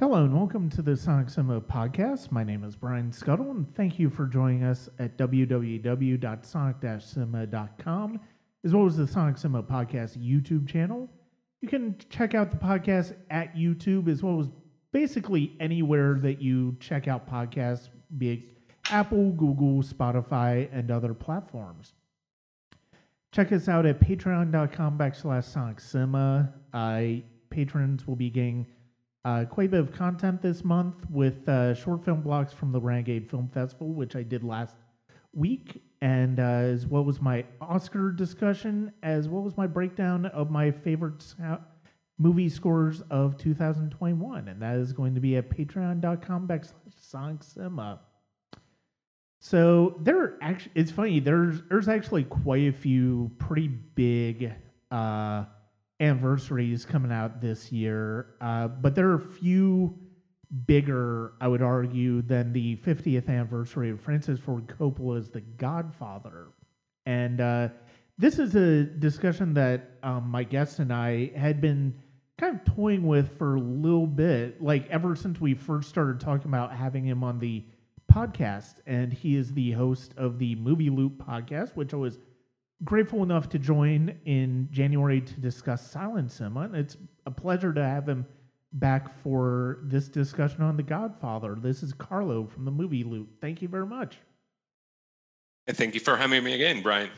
Hello and welcome to the Sonic Cinema podcast. My name is Brian Scuttle and thank you for joining us at www.sonic-cinema.com as well as the Sonic Cinema podcast YouTube channel. You can check out the podcast at YouTube as well as basically anywhere that you check out podcasts, be it Apple, Google, Spotify, and other platforms. Check us out at patreon.com backslash Sonic Cinema. Uh, patrons will be getting uh, quite a bit of content this month with uh, short film blocks from the Renegade Film Festival, which I did last week, and uh, as well as my Oscar discussion, as well as my breakdown of my favorite sou- movie scores of 2021. And that is going to be at patreon.com backslash. So there are actually, it's funny, there's, there's actually quite a few pretty big uh, anniversaries coming out this year, uh, but there are a few bigger, I would argue, than the 50th anniversary of Francis Ford Coppola's The Godfather. And uh, this is a discussion that um, my guest and I had been kind of toying with for a little bit, like ever since we first started talking about having him on the podcast. And he is the host of the Movie Loop podcast, which I was grateful enough to join in January to discuss silent cinema. It's a pleasure to have him back for this discussion on The Godfather. This is Carlo from the Movie Loop. Thank you very much. And thank you for having me again, Brian.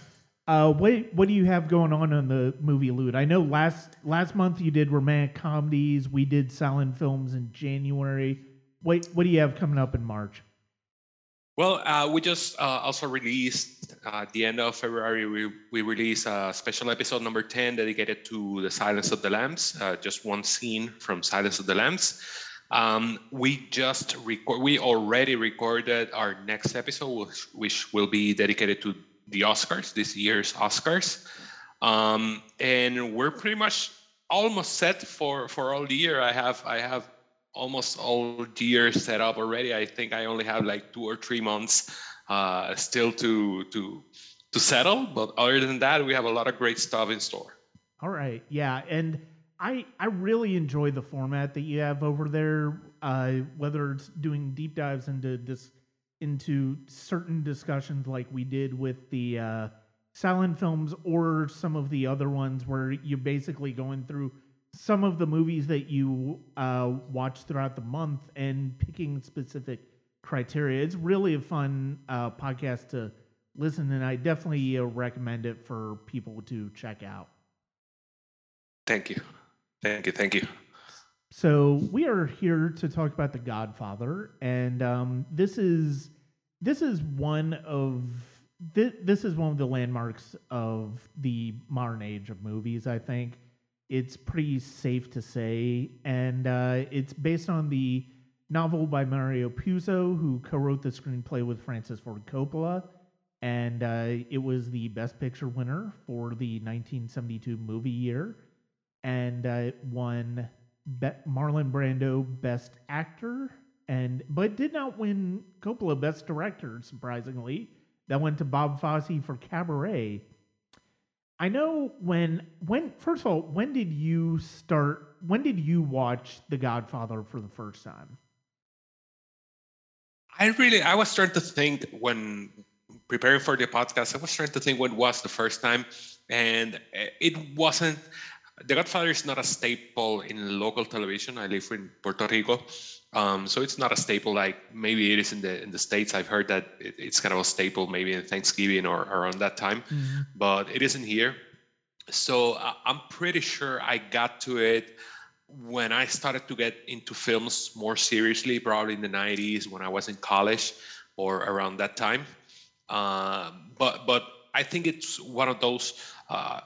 Uh, what what do you have going on on the Movie Loop? I know last last month you did romantic comedies. We did silent films in January. What what do you have coming up in March? Well, uh, we just uh, also released uh, at the end of February. We we released a special episode number ten dedicated to the Silence of the Lambs. Uh, just one scene from Silence of the Lambs. Um, we just record. We already recorded our next episode, which, which will be dedicated to the Oscars, this year's Oscars, um, and we're pretty much almost set for for all the year. I have I have almost all year set up already. I think I only have like two or three months uh, still to to to settle. But other than that, we have a lot of great stuff in store. All right, yeah, and I I really enjoy the format that you have over there. Uh, whether it's doing deep dives into this into certain discussions like we did with the uh, silent films, or some of the other ones where you're basically going through some of the movies that you uh, watch throughout the month and picking specific criteria. It's really a fun uh, podcast to listen, and I definitely uh, recommend it for people to check out. Thank you, thank you, thank you. So we are here to talk about The Godfather, and um, this is this is one of this, this is one of the landmarks of the modern age of movies. I think it's pretty safe to say, and uh, it's based on the novel by Mario Puzo, who co-wrote the screenplay with Francis Ford Coppola, and uh, it was the Best Picture winner for the 1972 movie year, and uh, it won Be- Marlon Brando Best Actor, and but did not win Coppola Best Director. Surprisingly, that went to Bob Fosse for Cabaret. I know when when first of all, when did you start? When did you watch The Godfather for the first time? I really, I was starting to think when preparing for the podcast. I was trying to think when was the first time, and eh, it wasn't. The Godfather is not a staple in local television. I live in Puerto Rico, um, so it's not a staple like maybe it is in the in the states. I've heard that it, it's kind of a staple maybe in Thanksgiving or around that time, Mm-hmm. but it isn't here. So I- I'm pretty sure I got to it when I started to get into films more seriously, probably in the 90s when I was in college or around that time. Uh, but but I think it's one of those uh,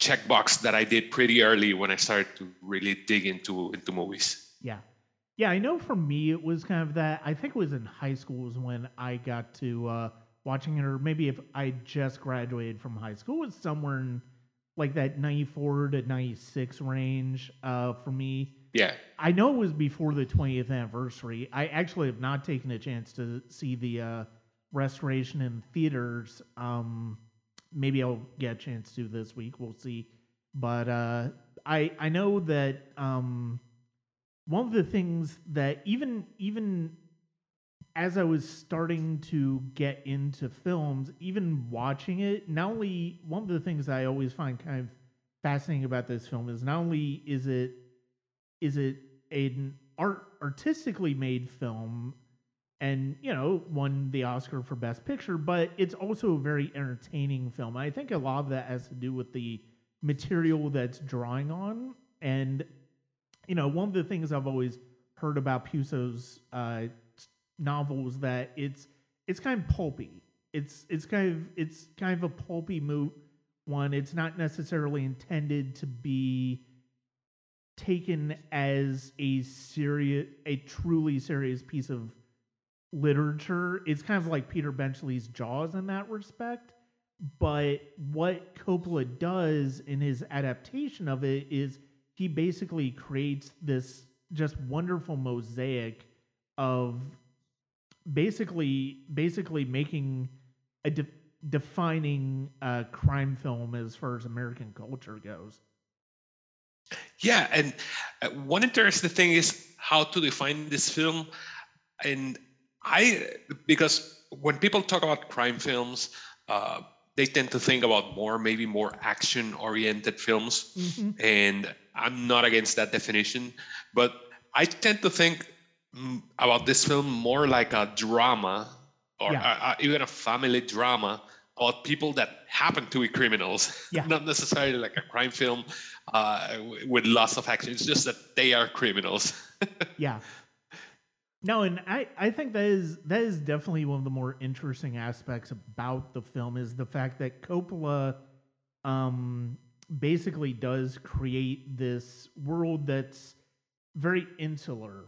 checkbox that I did pretty early when I started to really dig into into movies. Yeah. Yeah, I know for me it was kind of that. I think it was in high school was when I got to uh, watching it, or maybe if I just graduated from high school, it was somewhere in like that 94 to 96 range uh, for me. Yeah, I know it was before the 20th anniversary. I actually have not taken a chance to see the uh, restoration in theaters. Um, maybe I'll get a chance to this week. We'll see. But uh, I I know that um, one of the things that even even as I was starting to get into films, even watching it, not only one of the things I always find kind of fascinating about this film is not only is it is it an art artistically made film and you know won the Oscar for Best Picture, but it's also a very entertaining film. I think a lot of that has to do with the material that's drawing on, and you know one of the things I've always heard about Puzo's uh, novels that it's it's kind of pulpy. It's it's kind of it's kind of a pulpy mo- one. It's not necessarily intended to be taken as a serious a truly serious piece of literature. It's kind of like Peter Benchley's Jaws in that respect. But what Coppola does in his adaptation of it is he basically creates this just wonderful mosaic of basically basically making a de- defining uh, crime film as far as American culture goes. Yeah, and uh, one interesting thing is how to define this film, and I because when people talk about crime films, uh, they tend to think about more maybe more action oriented films, mm-hmm. and I'm not against that definition, but I tend to think mm, about this film more like a drama or yeah. a, a, even a family drama about people that happen to be criminals, yeah. not necessarily like a crime film uh, with lots of action. It's just that they are criminals. yeah. No, and I, I think that is that is definitely one of the more interesting aspects about the film is the fact that Coppola um, basically does create this world that's very insular.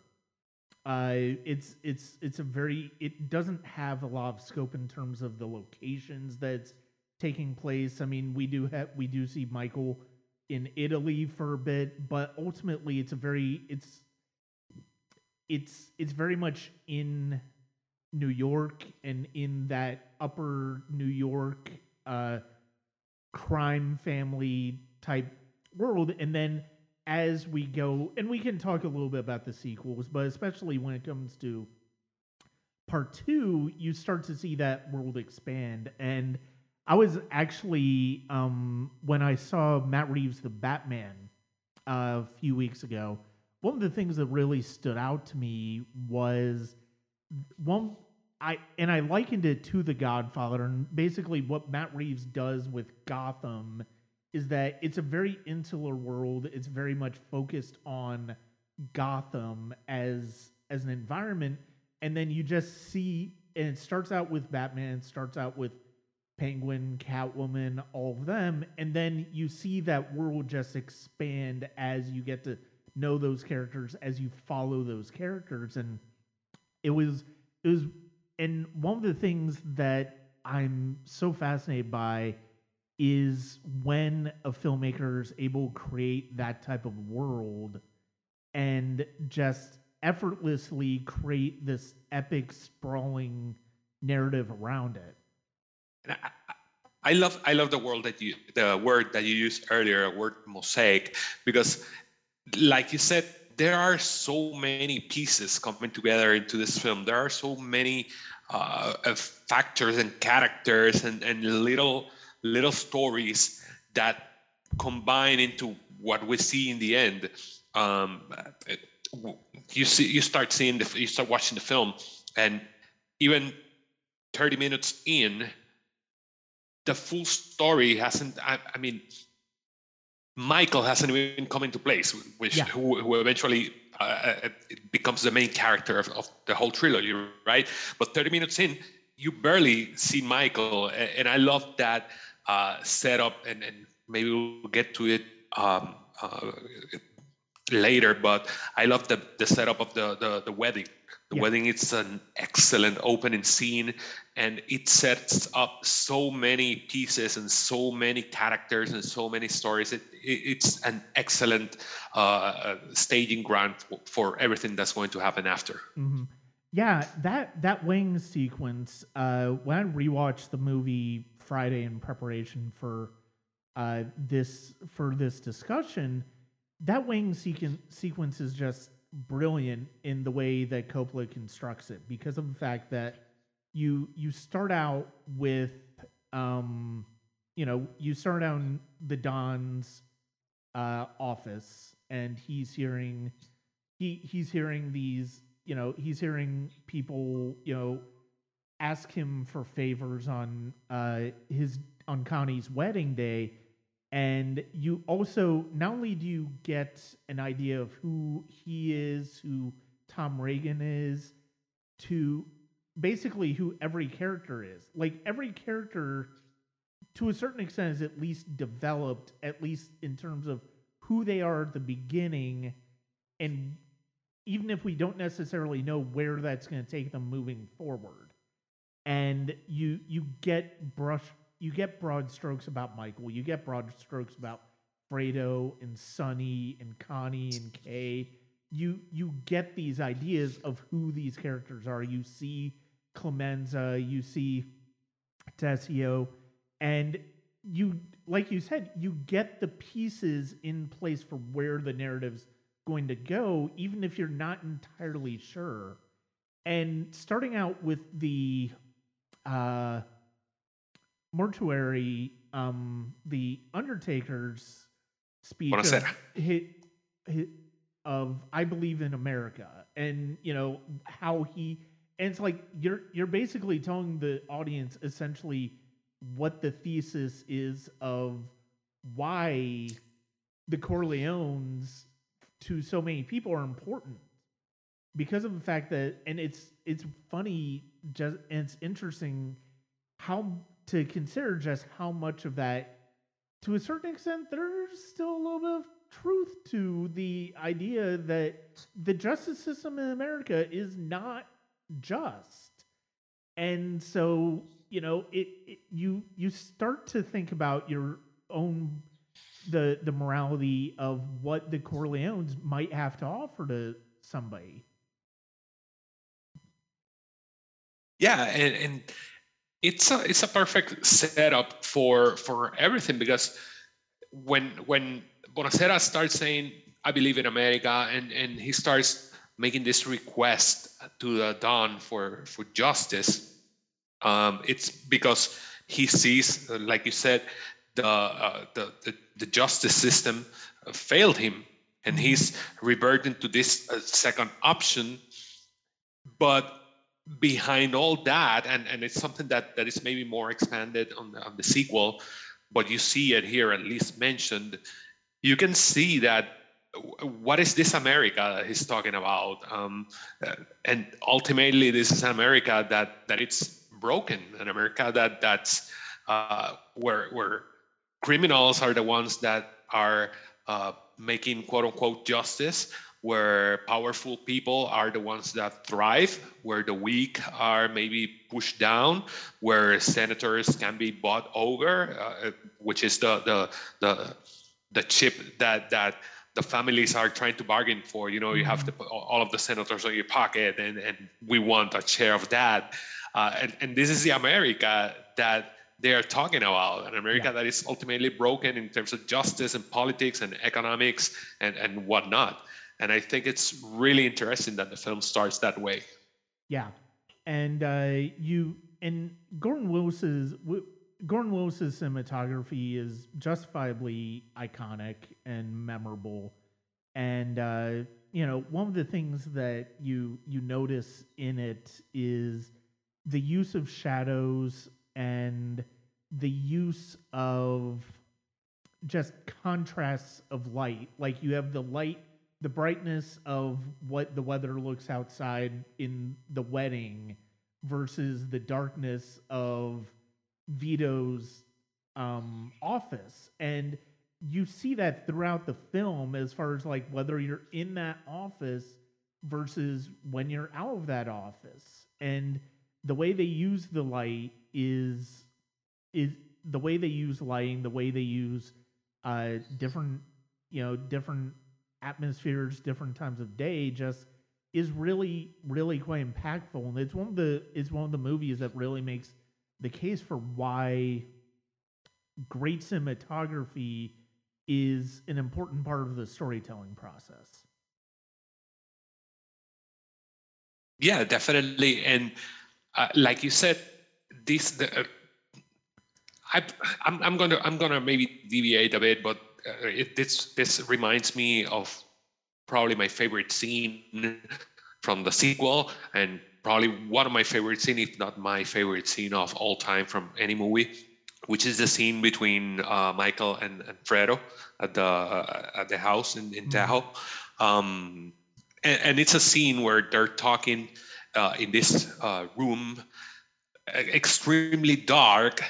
Uh, it's it's it's a very it doesn't have a lot of scope in terms of the locations that's taking place. I mean, we do have we do see Michael in Italy for a bit, but ultimately it's a very it's it's it's very much in New York and in that upper New York uh, crime family type world, and then as we go, and we can talk a little bit about the sequels, but especially when it comes to part two, you start to see that world expand. And I was actually um, when I saw Matt Reeves' The Batman uh, a few weeks ago one of the things that really stood out to me was one I and I likened it to The Godfather and basically what Matt Reeves does with Gotham is that it's a very insular world. It's very much focused on Gotham as as an environment and then you just see and it starts out with Batman, starts out with Penguin, Catwoman, all of them and then you see that world just expand as you get to know those characters as you follow those characters and it was it was and one of the things that I'm so fascinated by is when a filmmaker is able to create that type of world and just effortlessly create this epic sprawling narrative around it. I, I love I love the world that you the word that you used earlier, word mosaic, because like you said, there are so many pieces coming together into this film. There are so many uh, factors and characters and, and little little stories that combine into what we see in the end. Um, you see, you start seeing the, you start watching the film, and even 30 minutes in, the full story hasn't. I, I mean, Michael hasn't even come into place, which yeah. who, who, eventually uh, uh becomes the main character of, of, the whole trilogy, right? But 30 minutes in, you barely see Michael, and, I love that uh, setup, and, and, maybe we'll get to it um, uh, later. But I love the the setup of the the, the wedding. The yeah. wedding it's an excellent opening scene, and it sets up so many pieces and so many characters and so many stories. It, it, it's an excellent uh, uh staging ground for, for, everything that's going to happen after. Mm-hmm. Yeah, that that wing sequence. Uh, when I rewatched the movie Friday in preparation for uh, this for this discussion, that wing sequen- sequence is just brilliant in the way that Coppola constructs it because of the fact that you you start out with um you know you start out in the Don's uh, office and he's hearing he he's hearing these you know he's hearing people you know ask him for favors on uh, his on Connie's wedding day, and you also not only do you get an idea of who he is, who Tom Hagen is, to basically who every character is. Like every character, to a certain extent, is at least developed, at least in terms of who they are at the beginning, and even if we don't necessarily know where that's going to take them moving forward and you you get brush you get broad strokes about Michael, you get broad strokes about Fredo and Sonny and Connie and Kay. You you get these ideas of who these characters are. You see Clemenza, you see Tessio, and you like you said, you get the pieces in place for where the narrative's going to go, even if you're not entirely sure. And starting out with the uh, mortuary, um, the Undertaker's speech of, hit, hit, of "I believe in America," and you know how he, and it's like you're you're basically telling the audience essentially what the thesis is of why the Corleones to so many people are important. Because of the fact that and it's it's funny just and it's interesting how to consider just how much of that to a certain extent there's still a little bit of truth to the idea that the justice system in America is not just. And so you know it, it you you start to think about your own the the morality of what the Corleones might have to offer to somebody. Yeah, and, and it's a it's a perfect setup for for everything because when when Bonasera starts saying I believe in America and and he starts making this request to the Don for for justice, um, it's because he sees, like you said, the uh, the, the the justice system failed him, and he's reverting to this uh, second option, but behind all that, and, and it's something that, that is maybe more expanded on the, on the sequel, but you see it here at least mentioned, you can see that what is this America that he's talking about? Um, uh, and ultimately, this is America that that it's broken, an America that that's uh, where where criminals are the ones that are uh, making quote unquote justice, where powerful people are the ones that thrive, where the weak are maybe pushed down, where senators can be bought over, uh, which is the the the the chip that that the families are trying to bargain for. You know, you have to put all of the senators on your pocket, and and we want a share of that. Uh, and and this is the America that they are talking about an America Yeah. that is ultimately broken in terms of justice and politics and economics and, and whatnot. And I think it's really interesting that the film starts that way. Yeah, and uh, you and Gordon Willis's Wi- Gordon Willis's cinematography is justifiably iconic and memorable, and uh, you know one of the things that you you notice in it is the use of shadows and the use of just contrasts of light. Like you have the light, the brightness of what the weather looks outside in the wedding versus the darkness of Vito's um, office. And you see that throughout the film as far as like whether you're in that office versus when you're out of that office. And the way they use the light is is the way they use lighting, the way they use uh different you know different atmospheres, different times of day, just is really really quite impactful. And it's one of the it's one of the movies that really makes the case for why great cinematography is an important part of the storytelling process. Yeah, definitely. And uh, like you said, this the, uh, I, I'm, I'm gonna I'm gonna maybe deviate a bit, but uh, it, this this reminds me of probably my favorite scene from the sequel, and probably one of my favorite scene, if not my favorite scene of all time from any movie, which is the scene between uh, Michael and, and Fredo at the uh, at the house in, in Tahoe. Um, and, and, it's a scene where they're talking uh, in this uh, room, extremely dark.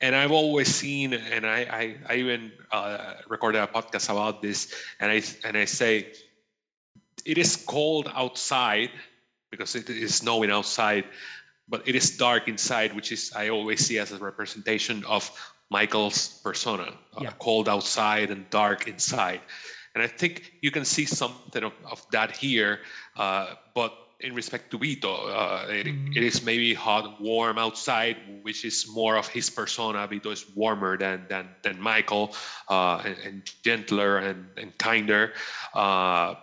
And I've always seen, and I, I, I even uh, recorded a podcast about this, and I and I say it is cold outside because it is snowing outside, but it is dark inside, which is I always see as a representation of Michael's persona, uh, yeah. uh, cold outside and dark inside. And I think you can see something of, of that here, uh, but in respect to Vito, uh, it, mm-hmm. it is maybe hot, warm outside, which is more of his persona. Vito is warmer than than than Michael, uh, and, and, gentler and and kinder, uh,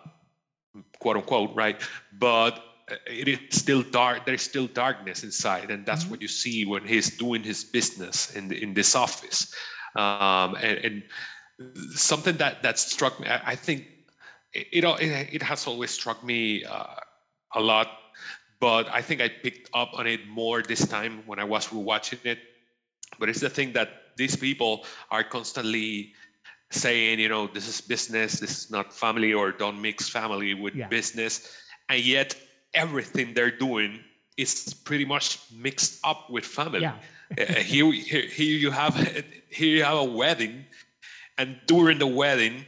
quote unquote, right? But it is still dark. There's still darkness inside, and that's mm-hmm. what you see when he's doing his business in the, in this office. Um, and, and, something that that struck me, I, I think it, it, it has always struck me uh, a lot, but I think I picked up on it more this time when I was rewatching it. But it's the thing that these people are constantly saying, you know, this is business, this is not family, or don't mix family with yeah. business, and yet everything they're doing is pretty much mixed up with family. Yeah. uh, here, here, here you have here you have a wedding, and during the wedding,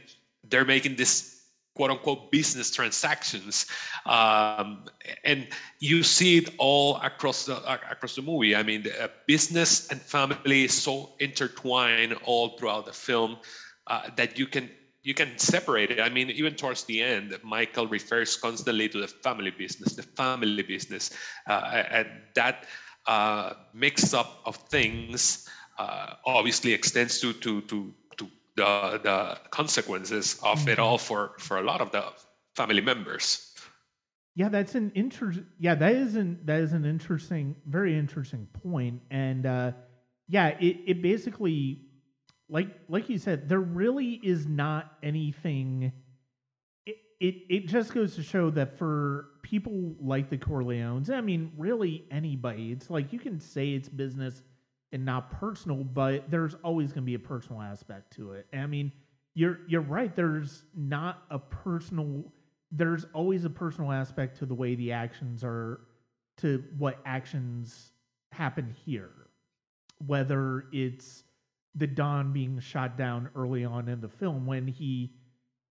they're making this quote unquote business transactions, um, and you see it all across the across the movie. I mean, the, uh, business and family is so intertwined all throughout the film uh, that you can you can separate it. I mean, even towards the end, Michael refers constantly to the family business, the family business, uh, and that uh, mix up of things uh, obviously extends to to to the the consequences of mm-hmm. it all for for a lot of the family members. Yeah, that's an inter. Yeah, that is an that is an interesting, very interesting point. and uh, yeah, it it basically like like you said, there really is not anything. It, it it just goes to show that for people like the Corleones, I mean, really anybody, it's like you can say it's business and not personal, but there's always going to be a personal aspect to it. I mean, you're you're right. There's not a personal. There's always a personal aspect to the way the actions are, to what actions happen here, whether it's the Don being shot down early on in the film when he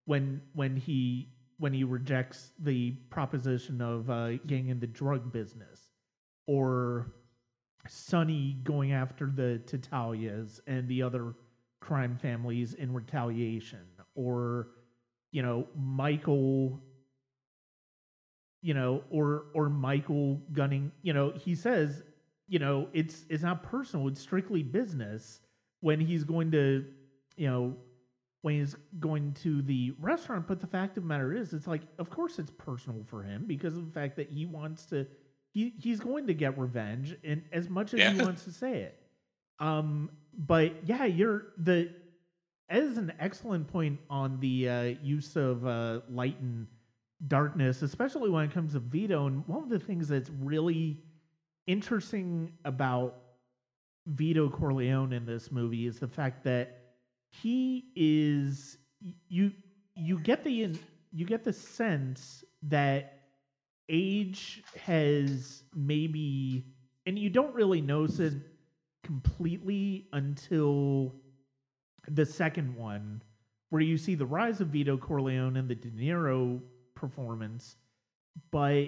when when he when he rejects the proposition of uh, getting in the drug business, or Sonny going after the Tattaglias and the other crime families in retaliation, or you know Michael, you know, or or Michael gunning. You know, he says, you know, it's it's not personal; it's strictly business when he's going to, you know, when he's going to the restaurant. But the fact of the matter is, it's like, of course, it's personal for him because of the fact that he wants to. He he's going to get revenge, and as much as yeah. he wants to say it. Um, but yeah, you're the. As an excellent point on the uh, use of uh, light and darkness, especially when it comes to Vito. And one of the things that's really interesting about Vito Corleone in this movie is the fact that he is you you get the you get the sense that age has maybe and you don't really notice it completely until the second one where you see the rise of Vito Corleone and the De Niro performance but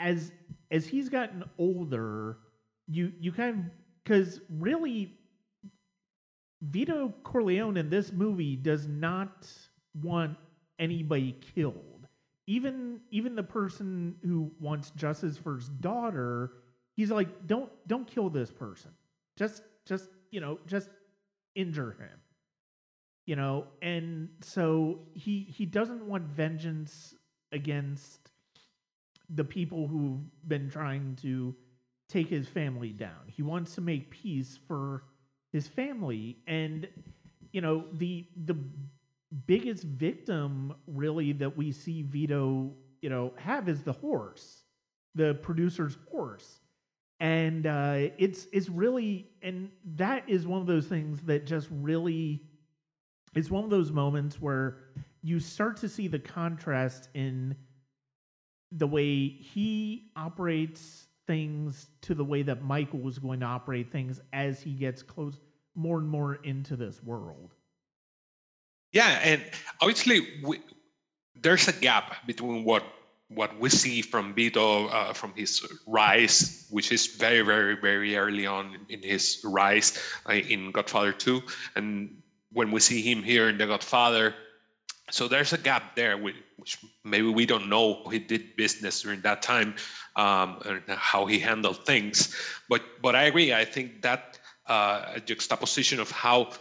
as as he's gotten older you you kind of because really, Vito Corleone in this movie does not want anybody killed. Even even the person who wants justice for his daughter, he's like, don't don't kill this person. Just just you know just injure him. You know, and so he he doesn't want vengeance against the people who've been trying to take his family down. He wants to make peace for his family and you know the the biggest victim really that we see Vito, you know, have is the horse, the producer's horse. And uh, it's it's really and that is one of those things that just really it's one of those moments where you start to see the contrast in the way he operates things to the way that Michael was going to operate things as he gets close more and more into this world. Yeah, and obviously we, there's a gap between what what we see from Vito uh, from his rise, which is very, very, very early on in his rise uh, in Godfather 2, and when we see him here in The Godfather. So there's a gap there, which maybe we don't know he did business during that time um, and how he handled things. But but I agree. I think that uh, juxtaposition of how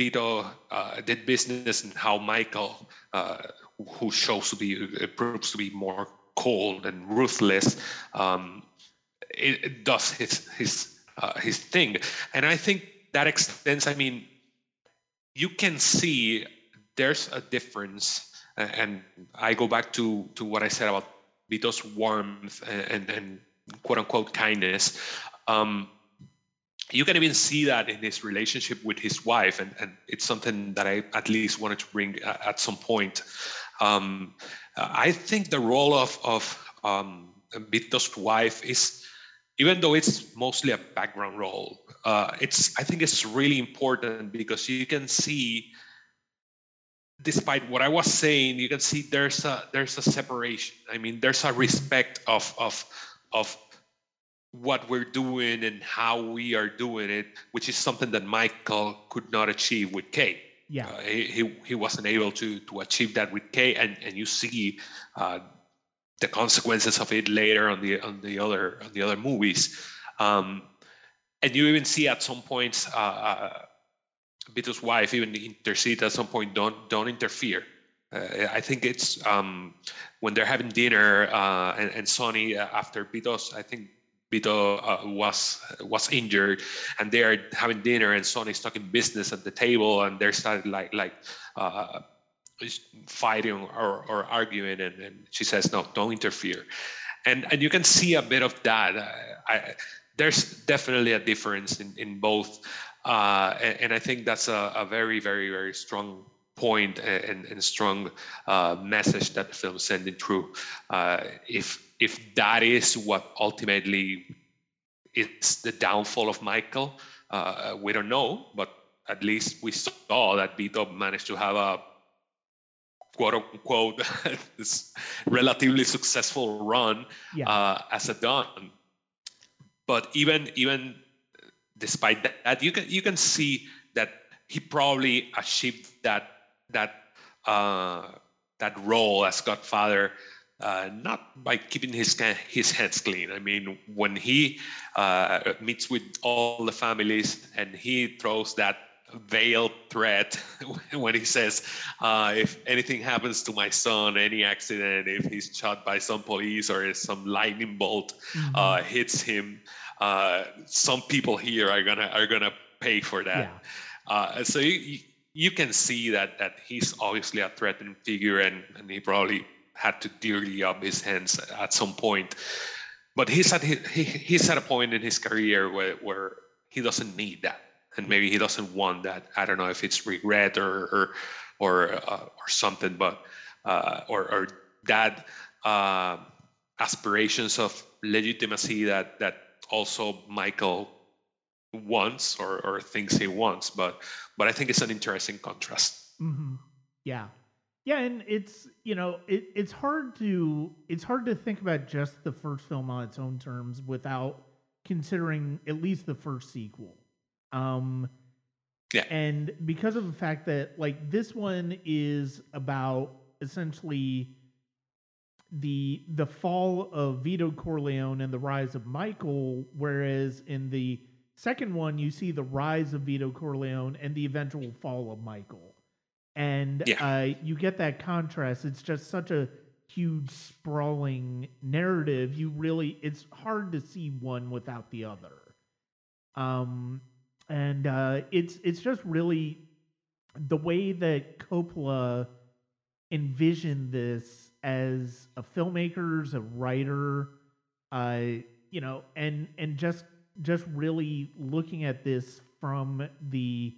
Vito uh, did business and how Michael, uh, who shows to be uh, proves to be more cold and ruthless, um, it, it, does his his uh, his thing, and I think that extends. I mean, you can see there's a difference, and I go back to to what I said about Vito's warmth and and, and quote unquote kindness. Um, you can even see that in his relationship with his wife, and, and it's something that I at least wanted to bring at some point. Um, I think the role of of um, Vito's wife is, even though it's mostly a background role, uh, it's I think it's really important because you can see, despite what I was saying, you can see there's a there's a separation. I mean, there's a respect of of of what we're doing and how we are doing it, which is something that Michael could not achieve with Kay. Yeah, uh, he, he wasn't able to to achieve that with Kay, and and you see uh, the consequences of it later on the on the other on the other movies, um, and you even see at some points uh, uh Vito's wife even intercede at some point. Don't don't interfere. Uh, I think it's um, when they're having dinner uh, and, and Sonny uh, after Vito's, I think Vito uh, was was injured, and they are having dinner, and Sonny's talking business at the table, and they're starting like like uh, fighting or, or arguing, and, and, she says, "No, don't interfere," and and you can see a bit of that. I, there's definitely a difference in in both, uh, and, and, I think that's a, a very very very strong point and, and strong uh, message that the film sending through. Uh, if if that is what ultimately is the downfall of Michael, uh, we don't know, but at least we saw that Vito managed to have a quote unquote this relatively successful run yeah. uh, as a Don. But even even despite that, you can you can see that he probably achieved that that uh, that role as Godfather uh, not by keeping his his hands clean. I mean, when he uh, meets with all the families and he throws that veiled threat when he says, uh, "If anything happens to my son, any accident, if he's shot by some police or if some lightning bolt mm-hmm. Uh, hits him, uh, some people here are gonna are gonna pay for that." Yeah. Uh, so you, you can see that that he's obviously a threatening figure, and, and he probably had to dirty up his hands at some point. But he's at he, he's at a point in his career where, where he doesn't need that, and maybe he doesn't want that. I don't know if it's regret or or or, uh, or something, but uh, or or that uh, aspirations of legitimacy that that also Michael wants or or thinks he wants. But but I think it's an interesting contrast. Mm-hmm. Yeah, yeah, and it's you know it, it's hard to it's hard to think about just the first film on its own terms without considering at least the first sequel. Um, yeah, and because of the fact that like this one is about essentially the the fall of Vito Corleone and the rise of Michael, whereas in the second one you see the rise of Vito Corleone and the eventual fall of Michael and yeah. uh, you get that contrast. It's just such a huge sprawling narrative, you really it's hard to see one without the other. Um, and uh, it's it's just really the way that Coppola envisioned this as a filmmaker, as a writer, uh, you know, and and just just really looking at this from the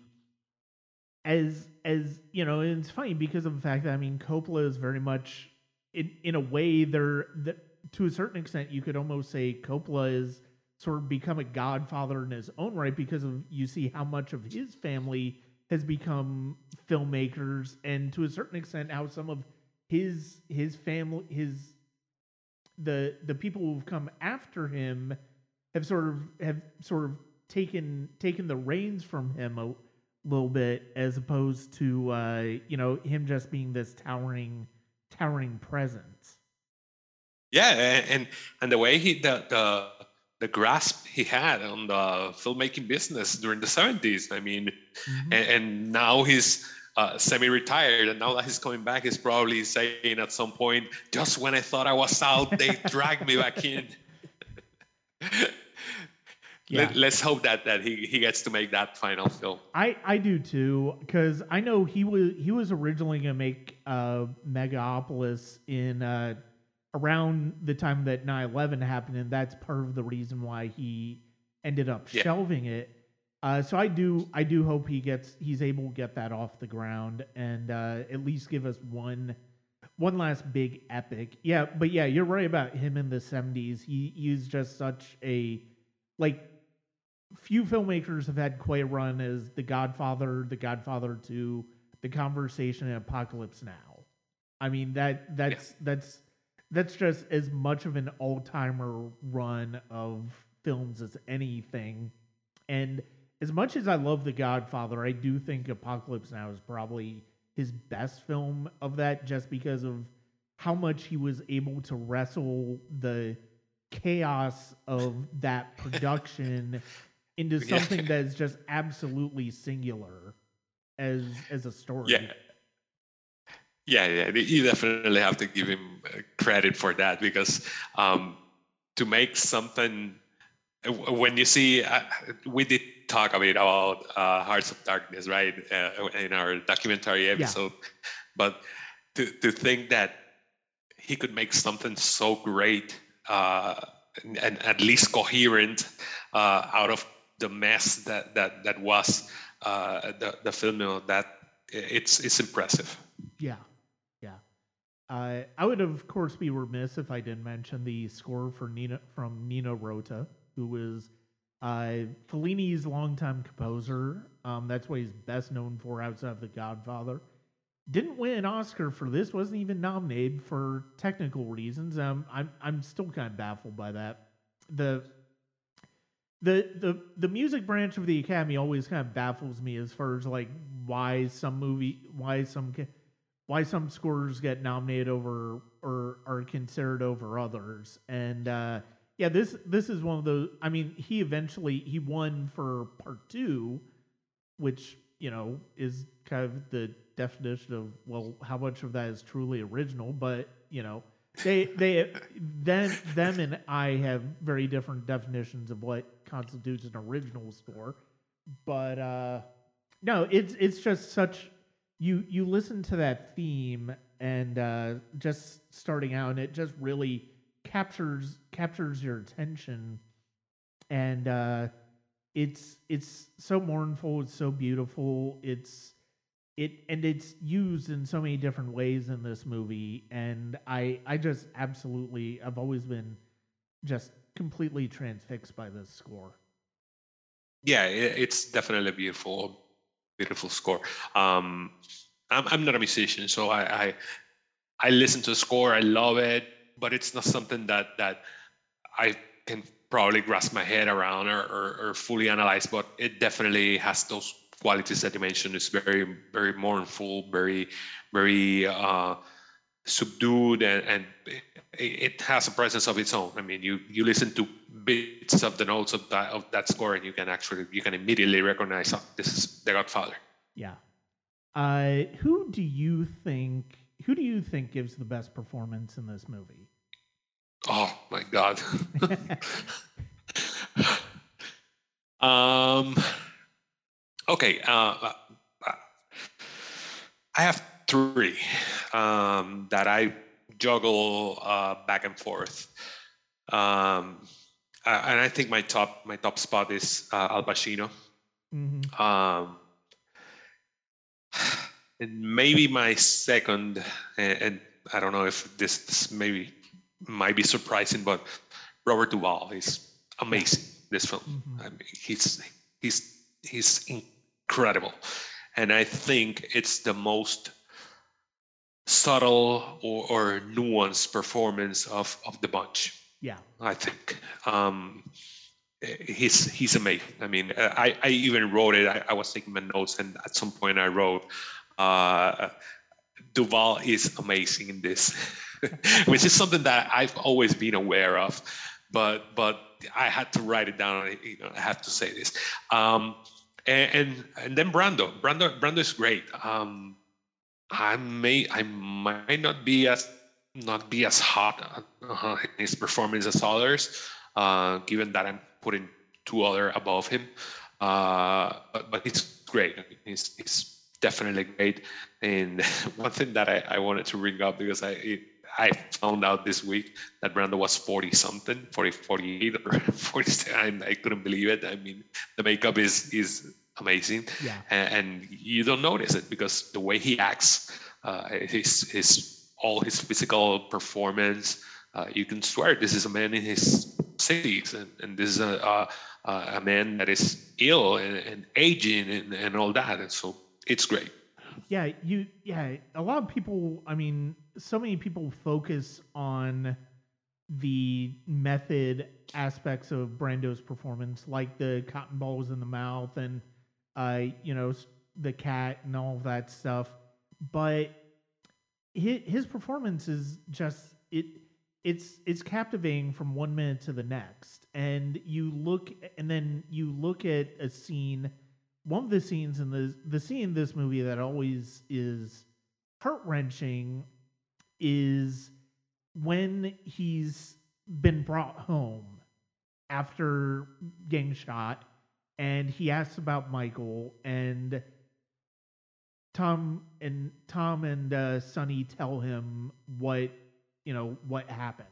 as as you know, it's funny because of the fact that I mean Coppola is very much in in a way there that to a certain extent you could almost say Coppola is sort of become a godfather in his own right because of you see how much of his family has become filmmakers and to a certain extent how some of his his family his the the people who've come after him have sort of have sort of taken taken the reins from him little bit as opposed to uh you know him just being this towering towering presence yeah and and the way he the the the grasp he had on the filmmaking business during the 70s. I mean, mm-hmm. and, and, now he's uh, semi-retired, and now that he's coming back, he's probably saying at some point, "Just when I thought I was out, they dragged me back in." yeah. Let, us hope that that he, he gets to make that final film. I, I do too, because I know he was he was originally gonna make uh, Megalopolis in. Uh, around the time that 9-11 happened and that's part of the reason why he ended up yeah. shelving it uh, so i do i do hope he gets he's able to get that off the ground and uh, at least give us one one last big epic yeah but yeah you're right about him in the 70s he he's just such a like few filmmakers have had quite a run as the godfather the godfather 2 the conversation and apocalypse now i mean that that's yeah. that's that's just as much of an all timer run of films as anything. And as much as I love The Godfather, I do think Apocalypse Now is probably his best film of that just because of how much he was able to wrestle the chaos of that production into something yeah. that is just absolutely singular as as a story. Yeah. Yeah, yeah, you definitely have to give him uh, credit for that because um, to make something uh, when you see uh, we did talk a bit about uh, Hearts of Darkness, right, uh, in our documentary episode, yeah. but to to think that he could make something so great uh, and, and, at least coherent out of the mess that that that was the the film that it's it's impressive. Yeah. Yeah. Uh, I would, of course, be remiss if I didn't mention the score for Nina from Nino Rota, who was uh, Fellini's longtime composer. Um, that's what he's best known for outside of The Godfather. Didn't win an Oscar for this. wasn't even nominated for technical reasons. Um, I'm I'm still kind of baffled by that. The the the the music branch of the Academy always kind of baffles me as far as like why some movie why some why some scores get nominated over or are considered over others. And uh, yeah, this this is one of those. I mean, he eventually he won for part two, which you know is kind of the definition of well, how much of that is truly original. But you know, they they then them and I have very different definitions of what constitutes an original score. But uh, no, it's it's just such you you listen to that theme and uh, just starting out, and it just really captures captures your attention, and uh, it's it's so mournful, it's so beautiful, it's it and it's used in so many different ways in this movie, and I I just absolutely I've always been just completely transfixed by this score. Yeah, it's definitely a beautiful beautiful score. Um, I'm, I'm not a musician, so I, I I listen to the score. I love it, but it's not something that that I can probably grasp my head around or, or, or fully analyze. But it definitely has those qualities that you mentioned. is very very mournful, very very uh, subdued, and, and it, has a presence of its own. I mean, you you listen to bits of the notes of that of that score, and you can actually you can immediately recognize oh, this is The Godfather. Yeah. Uh, who do you think who do you think gives the best performance in this movie? Oh my god. um. Okay. Uh, uh, I have three um, that I juggle uh, back and forth. Um, and I think my top my top spot is uh, Al Pacino. Mm-hmm. Um, and maybe my second, and, and, I don't know if this, this maybe might be surprising, but Robert Duvall is amazing. This film, Mhm. I mean, he's he's he's incredible, and I think it's the most subtle or, or nuanced performance of of the bunch. Yeah. I think um, he's he's amazing. I mean, I, I even wrote it. I, I was taking my notes, and at some point I wrote, uh, "Duvall is amazing in this," which is something that I've always been aware of, but but I had to write it down. You know, I have to say this. Um, and, and and then Brando. Brando Brando is great. Um, I may I might not be as not be as hot uh, in his performance as others, uh, given that I'm putting two other above him. Uh, but, but he's great. It's, he's definitely great. And one thing that I, I wanted to bring up because I it, I found out this week that Brando was 40 something, 40, 48 or 47. I couldn't believe it. I mean, the makeup is is amazing Yeah. and, and you don't notice it because the way he acts, uh, his his all his physical performance, uh, you can swear this is a man in his 60s, and, and this is a a, a man that is ill and, and aging and, and all that, and so it's great. Yeah, you yeah, a lot of people, I mean, so many people focus on the method aspects of Brando's performance like the cotton balls in the mouth and uh, you know, the cat and all of that stuff. But his, his performance is just it it's it's captivating from one minute to the next. And you look and then you look at a scene one of the scenes in the the scene in this movie that always is heart wrenching is when he's been brought home after getting shot and he asks about Michael and Tom and Tom and uh, Sonny tell him what you know what happened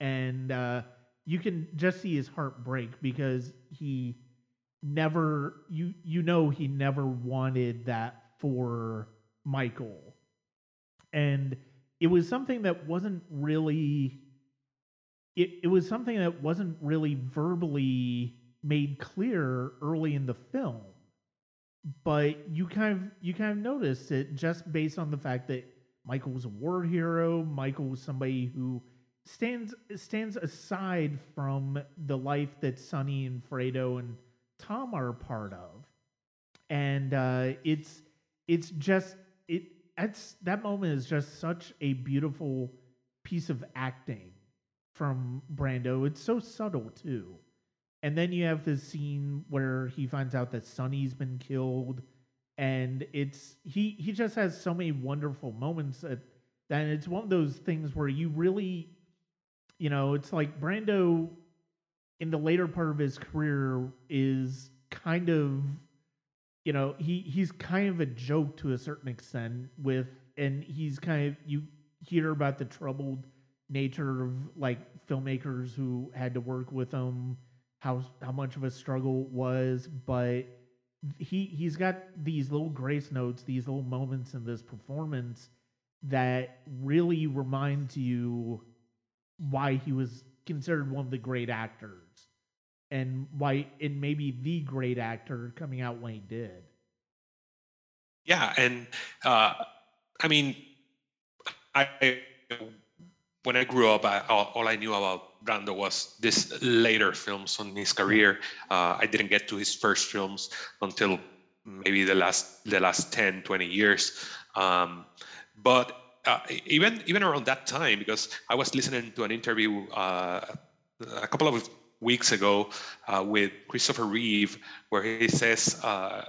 and uh, you can just see his heart break because he never you you know he never wanted that for Michael. And it was something that wasn't really it, it was something that wasn't really verbally made clear early in the film. But you kind of you kind of noticed it just based on the fact that Michael was a war hero, Michael was somebody who stands stands aside from the life that Sonny and Fredo and Tom are a part of, and uh, it's it's just it. That's that moment is just such a beautiful piece of acting from Brando. It's so subtle too, and then you have this scene where he finds out that Sonny's been killed, and it's he he just has so many wonderful moments that that it's one of those things where you really, you know, it's like Brando in the later part of his career is kind of you know he he's kind of a joke to a certain extent with and he's kind of you hear about the troubled nature of like filmmakers who had to work with him how how much of a struggle was but he he's got these little grace notes these little moments in this performance that really reminds you why he was considered one of the great actors and why it may be the great actor coming out when he did. Yeah, and uh, I mean, I when I grew up, I, all, all I knew about Brando was this later films on his career. Uh, I didn't get to his first films until maybe the last the last 10, 20 years. Um, but uh, even even around that time, because I was listening to an interview uh, a couple of weeks ago uh, with Christopher Reeve, where he says uh,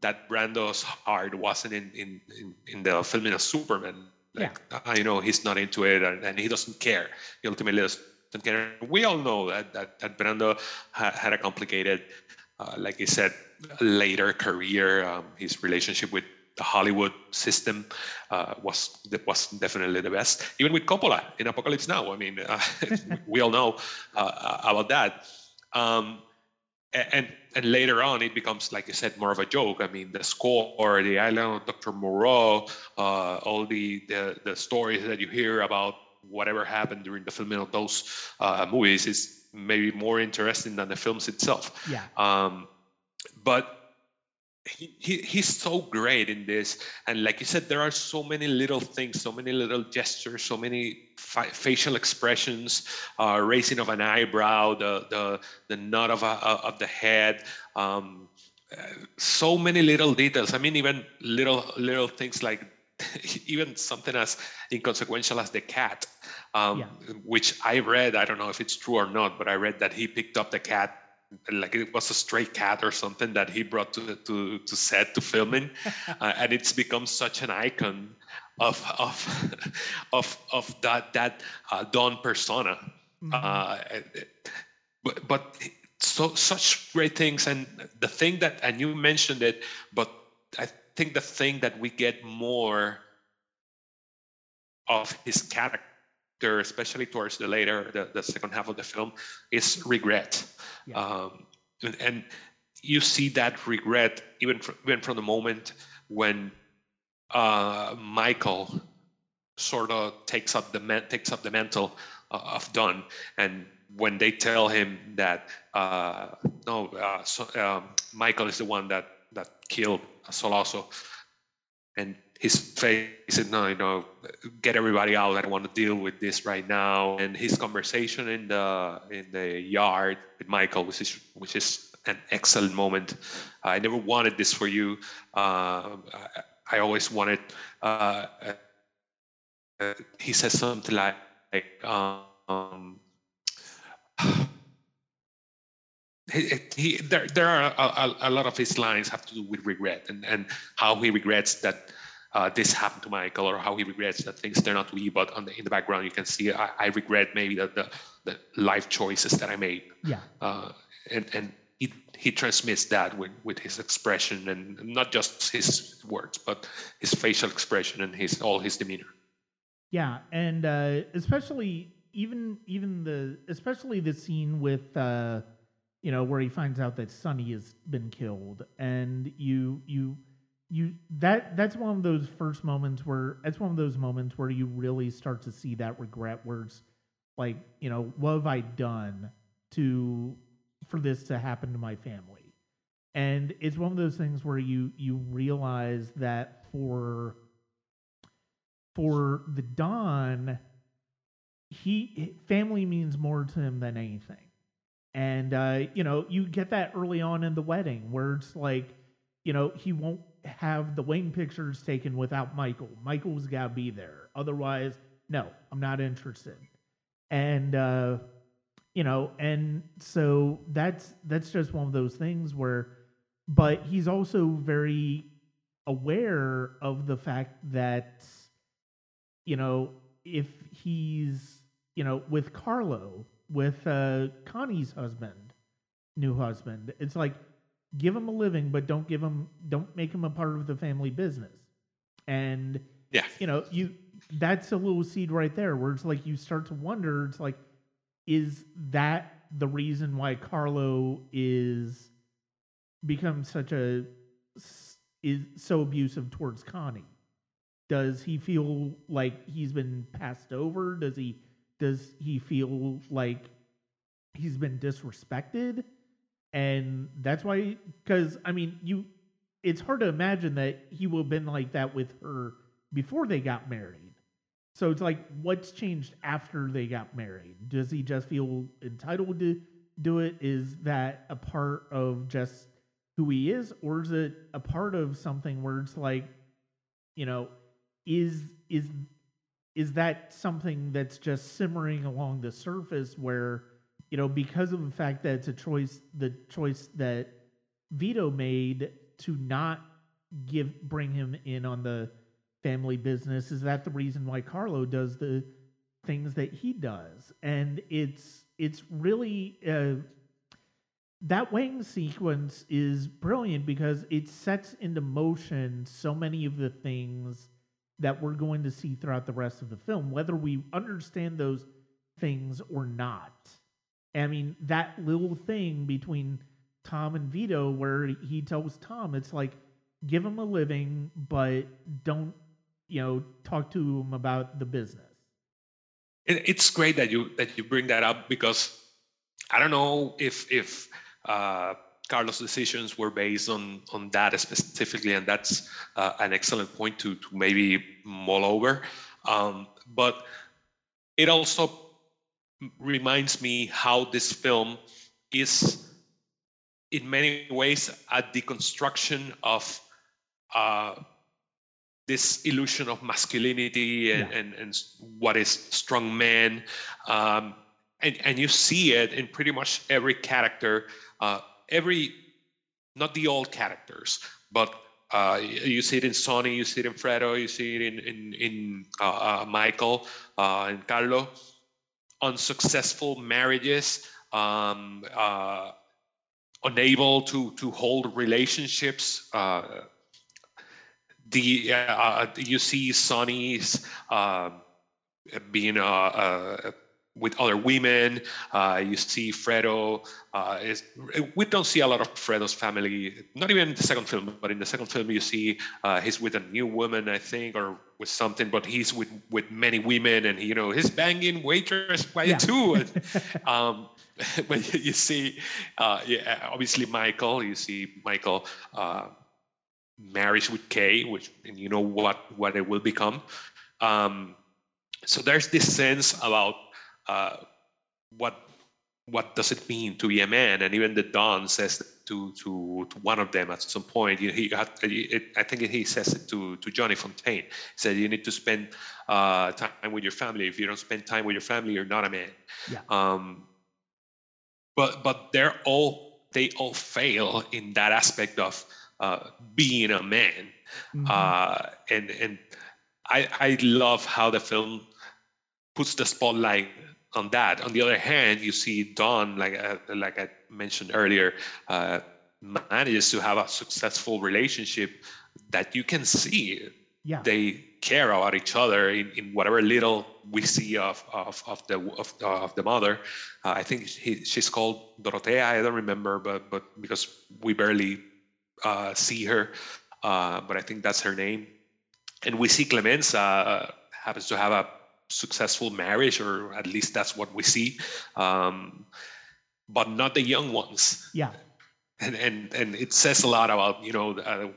that Brando's heart wasn't in, in, in, in the filming of Superman, Like, I know he's not into it and, and, he doesn't care. He ultimately doesn't care. We all know that that, that Brando ha, had a complicated, uh, like he said, later career. Um, his relationship with the Hollywood system uh, was was definitely the best. Even with Coppola in Apocalypse Now, I mean, uh, we all know uh, about that. Um, and and later on, it becomes, like I said, more of a joke. I mean, the score, the island of Dr. Moreau, uh, all the, the, the stories that you hear about whatever happened during the filming of those uh, movies is maybe more interesting than the films itself. Yeah. Um, but he, he, he's so great in this and like you said there are so many little things so many little gestures so many facial expressions uh, raising of an eyebrow the the, the nod of, a, of the head um, so many little details i mean even little little things like even something as inconsequential as the cat um, yeah. which i read i don't know if it's true or not but i read that he picked up the cat like it was a stray cat or something that he brought to to to set to filming, uh, and it's become such an icon of of of of that that uh, Don persona. Mm-hmm. Uh, but, but so such great things, and the thing that and you mentioned it, but I think the thing that we get more of his character there, especially towards the later, the, the second half of the film, is regret. Yeah. Um, and, and, you see that regret even from, even from the moment when uh, Michael sort of takes up the takes up the mantle uh, of Don, and when they tell him that uh, no, uh, so, um, Michael is the one that that killed Sollozzo, and his face said, no, you know, get everybody out. I don't want to deal with this right now. And his conversation in the in the yard with Michael, which is which is an excellent moment. I never wanted this for you. Uh, I, I, always wanted. Uh, uh, he says something like, um, he, he, there, there are a, a, a, lot of his lines have to do with regret and, and how he regrets that uh, this happened to Michael or how he regrets that things turned out to be. But on the, in the background, you can see I, I regret maybe the, the, the life choices that I made. Yeah. Uh, and and he, he transmits that with, with his expression and not just his words, but his facial expression and his all his demeanor. Yeah, and uh, especially even even the especially the scene with uh, you know where he finds out that Sonny has been killed, and you you you that that's one of those first moments where that's one of those moments where you really start to see that regret where it's like you know what have i done to for this to happen to my family? And it's one of those things where you you realize that for for the don he family means more to him than anything. And uh you know you get that early on in the wedding where it's like you know he won't have the wedding pictures taken without Michael. Michael's got to be there. Otherwise, no, I'm not interested. And uh, you know, and so that's that's just one of those things where, but he's also very aware of the fact that, you know, if he's you know with Carlo, with uh, Connie's husband, new husband, it's like give him a living, but don't give him don't make him a part of the family business. And yeah, you know, you that's a little seed right there where it's like you start to wonder, it's like, is that the reason why Carlo is become such a is so abusive towards Connie? Does he feel like he's been passed over? Does he does he feel like he's been disrespected? And that's why because i mean you it's hard to imagine that he would have been like that with her before they got married. So it's like what's changed after they got married? Does he just feel entitled to do it? Is that a part of just who he is? Or is it a part of something where it's like you know is is is that something that's just simmering along the surface where you know, because of the fact that it's a choice, the choice that Vito made to not give bring him in on the family business is that the reason why Carlo does the things that he does. And it's it's really uh, that weighing sequence is brilliant because it sets into motion so many of the things that we're going to see throughout the rest of the film whether we understand those things or not I mean that little thing between Tom and Vito where he tells Tom it's like give him a living but don't you know talk to him about the business. It's great that you that you bring that up because i don't know if if uh, carlos decisions were based on on that specifically and that's uh, an excellent point to to maybe mull over. Um, but it also reminds me how this film is in many ways a deconstruction of uh, this illusion of masculinity and, yeah. and, and what is strong man. Um, and, and you see it in pretty much every character, uh, every, not the old characters, but uh, you see it in Sonny, you see it in Fredo, you see it in, in, in uh, uh Michael uh, and Carlo. Unsuccessful marriages, um, uh, unable to, to hold relationships the uh, you see Sonny's uh, being uh, uh, with other women. Uh, you see Fredo. Uh, is, we don't see a lot of Fredo's family, not even in the second film, but in the second film you see he's with a new woman, I think, or with something. But he's with with many women, and you know he's banging waitress way yeah. too. um, but you see, yeah, obviously Michael. You see Michael marries with Kay, which and you know what what it will become. Um, so there's this sense about uh, what what does it mean to be a man, and even the Don says to to, to one of them at some point. You know, he had, it, I think he says it to to Johnny Fontane, He said you need to spend uh, time with your family. If you don't spend time with your family, you're not a man. Yeah. Um, but but they're all they all fail in that aspect of uh, being a man. Mm-hmm. Uh, and and I I love how the film puts the spotlight on that. On the other hand, you see Don, like uh, like I mentioned earlier, uh, manages to have a successful relationship that you can see. Yeah. They care about each other in, in whatever little we see of of, of the of, of the mother. Uh, I think he, she's called Dorotea. I don't remember, but but because we barely uh, see her, uh, but I think that's her name. And we see Clemenza uh, happens to have a successful marriage, or at least that's what we see, um, but not the young ones. Yeah. And and and it says a lot about you know uh,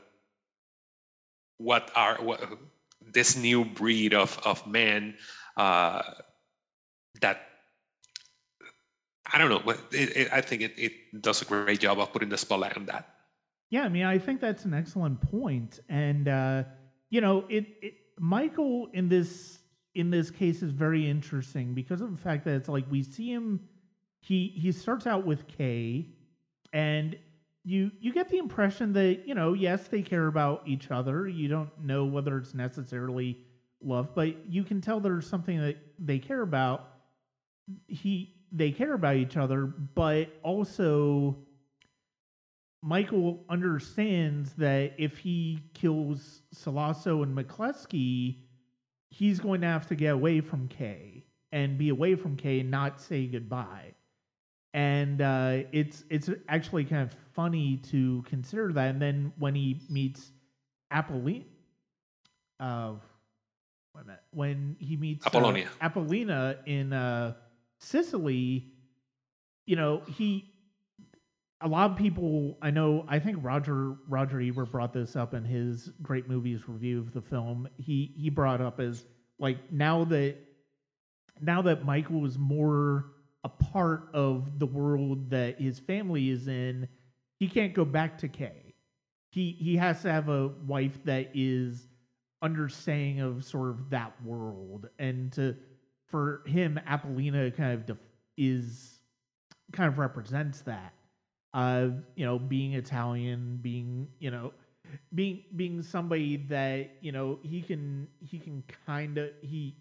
what are what this new breed of of men uh, that I don't know. It, it, I think it, it does a great job of putting the spotlight on that. Yeah, I mean, I think that's an excellent point, and uh, you know, it, it Michael in this in this case is very interesting because of the fact that it's like we see him. He he starts out with Kay and you you get the impression that you know, yes, they care about each other. You don't know whether it's necessarily love, but you can tell there's something that they care about. He they care about each other, but also Michael understands that if he kills Sollozzo and McCluskey, he's going to have to get away from Kay and be away from Kay and not say goodbye. And uh, it's it's actually kind of funny to consider that. And then when he meets Apollina, uh, when he meets uh, Apollonia, uh, Apollina in uh, Sicily, you know he a lot of people I know I think Roger Roger Ebert brought this up in his great movies review of the film. He he brought up as like now that now that Michael is more a part of the world that his family is in, he can't go back to Kay. He he has to have a wife that is understanding of sort of that world and to for him Apollina kind of def, is kind of represents that uh, you know, being Italian, being, you know, being being somebody that you know he can he can kind of he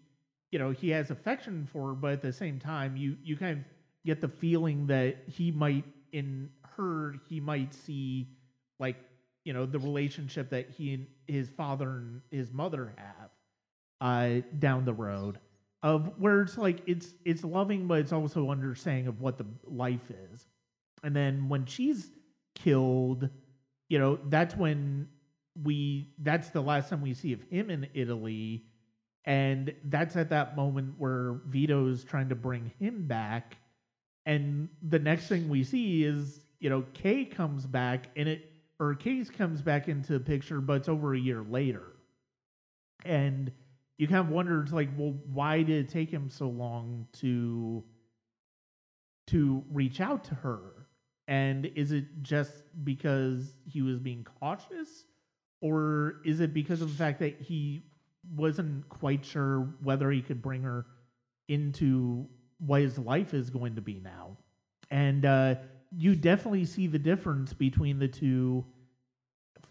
you know he has affection for, but at the same time you you kind of get the feeling that he might in her he might see like you know the relationship that he and his father and his mother have uh down the road of where it's like it's it's loving but it's also understanding of what the life is and then when she's killed you know that's when we that's the last time we see of him in italy. And that's at that moment where vito's trying to bring him back. And the next thing we see is you know kay comes back and it or case comes back into the picture but it's over a year later. And you kind of wonder it's like well why did it take him so long to to reach out to her and is it just because he was being cautious? Or is it because of the fact that he wasn't quite sure whether he could bring her into what his life is going to be now? And uh, you definitely see the difference between the two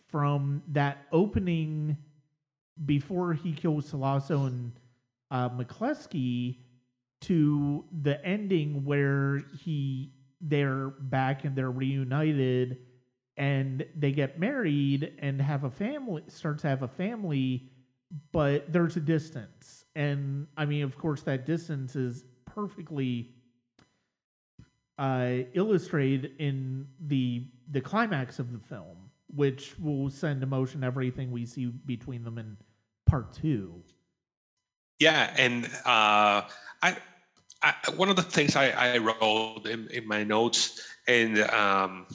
from that opening before he kills Sollozzo and uh, McCluskey to the ending where he they're back and they're reunited and they get married and have a family start to have a family but there's a distance. And i mean of course that distance is perfectly uh, illustrated in the the climax of the film which will send emotion everything we see between them in part two. Yeah, and uh, I, I one of the things I, I wrote in, in my notes, and um,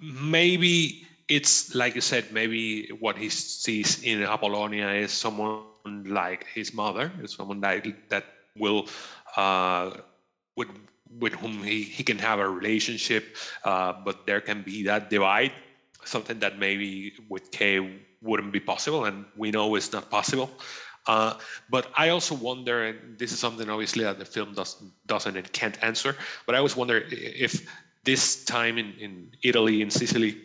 maybe it's like you said, maybe what he sees in Apollonia is someone like his mother, is someone that that will uh, with with whom he, he can have a relationship, uh, but there can be that divide, something that maybe with Kay wouldn't be possible, and we know it's not possible. Uh, but I also wonder, and this is something obviously that the film doesn't doesn't and can't answer. But I always wonder if this time in, in Italy in Sicily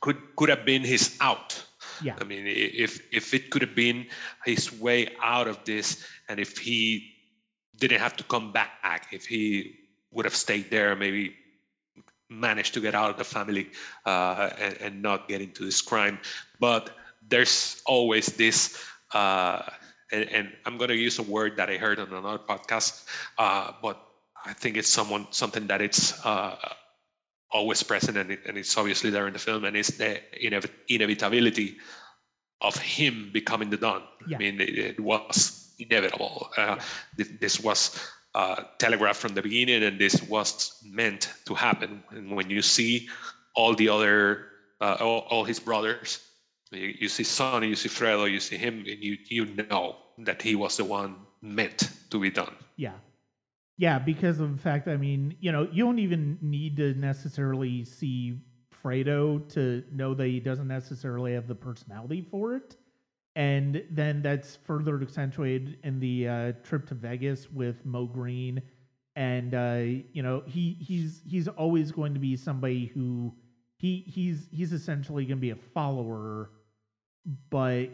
could could have been his out. Yeah. I mean, if if it could have been his way out of this, and if he didn't have to come back, if he would have stayed there, maybe managed to get out of the family uh, and, and not get into this crime. But there's always this uh, and, and, I'm going to use a word that I heard on another podcast, uh, but I think it's someone something that it's uh, always present and, it, and, it's obviously there in the film, and it's the inev- inevitability of him becoming the Don. Yeah. I mean, it, it was inevitable. Uh, yeah. This was uh, telegraphed from the beginning, and this was meant to happen. And when you see all the other, uh, all, all his brothers you, you see Sonny, you see Fredo, you see him, and you you know that he was the one meant to be done. Yeah. Yeah, because of the fact, I mean, you know, you don't even need to necessarily see Fredo to know that he doesn't necessarily have the personality for it. And then that's further accentuated in the uh, trip to Vegas with Moe Greene. And uh, you know, he he's he's always going to be somebody who he he's he's essentially going to be a follower but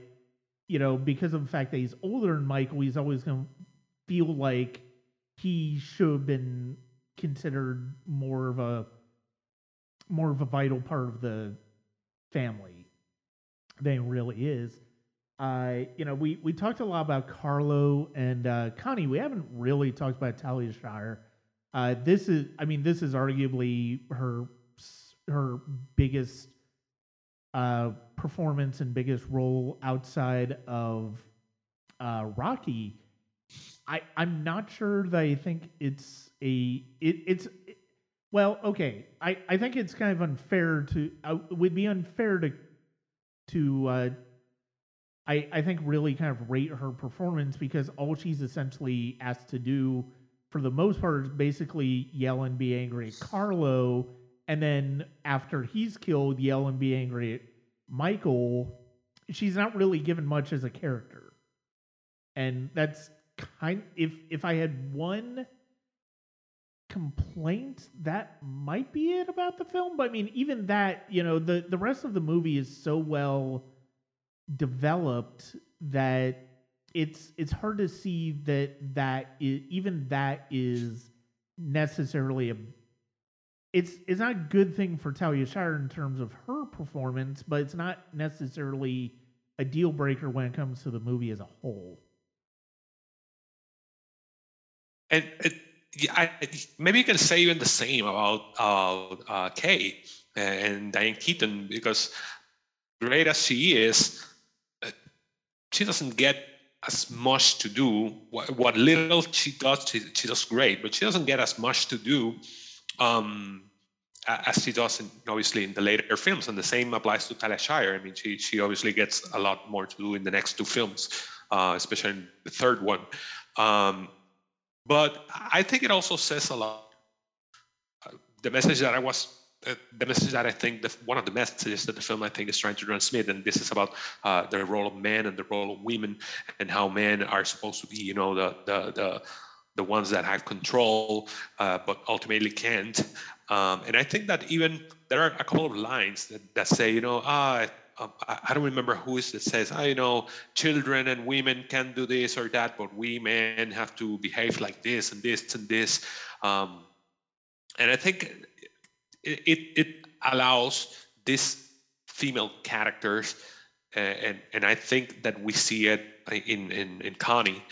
you know, because of the fact that he's older than Michael, he's always going to feel like he should have been considered more of a more of a vital part of the family than he really is. Uh, you know, we, we talked a lot about Carlo and uh, Connie. We haven't really talked about Talia Shire. Uh, this is, I mean, this is arguably her her biggest uh, performance and biggest role outside of uh, Rocky, I I'm not sure that I think it's a it, it's it, well okay I I think it's kind of unfair to uh, would be unfair to to uh, I I think really kind of rate her performance because all she's essentially asked to do for the most part is basically yell and be angry at Carlo and then after he's killed, yell and be angry at Michael. She's not really given much as a character, and that's kind. If if I had one complaint, that might be it about the film. But I mean, even that, you know, the the rest of the movie is so well developed that it's it's hard to see that that is, even that is necessarily a it's it's not a good thing for Talia Shire in terms of her performance, but it's not necessarily a deal breaker when it comes to the movie as a whole. And it, I, maybe you can say even the same about uh, uh, Kay and Diane Keaton because great as she is, uh, she doesn't get as much to do. What, what little she does, she, she, does great, but she doesn't get as much to do um, as she does, in, obviously, in the later films. And the same applies to Talia Shire. I mean, she she obviously gets a lot more to do in the next two films, uh, especially in the third one. Um, but I think it also says a lot. The message that I was uh, the message that I think the, one of the messages that the film I think is trying to transmit, and this is about uh, the role of men and the role of women, and how men are supposed to be, you know, the the the, the ones that have control, uh, but ultimately can't. Um, and I think that even there are a couple of lines that, that say, you know, ah, um, I, I, don't remember who is that says, I know children and women can do this or that, but we men have to behave like this and this and this. Um, and I think it, it, it allows these female characters, uh, and and I think that we see it in in in Connie,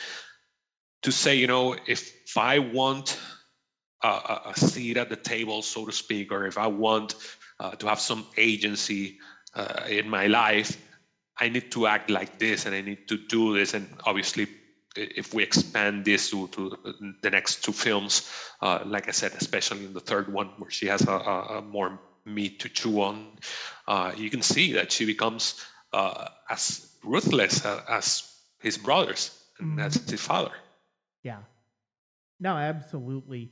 to say, you know, if, I want a, a, seat at the table, so to speak, or if I want uh, to have some agency uh, in my life, I need to act like this and I need to do this. And obviously, if we expand this to, to the next two films, uh, like I said, especially in the third one where she has a, a more meat to chew on, uh, you can see that she becomes uh, as ruthless as, as his brothers and mm-hmm. as his father. Yeah. No, absolutely.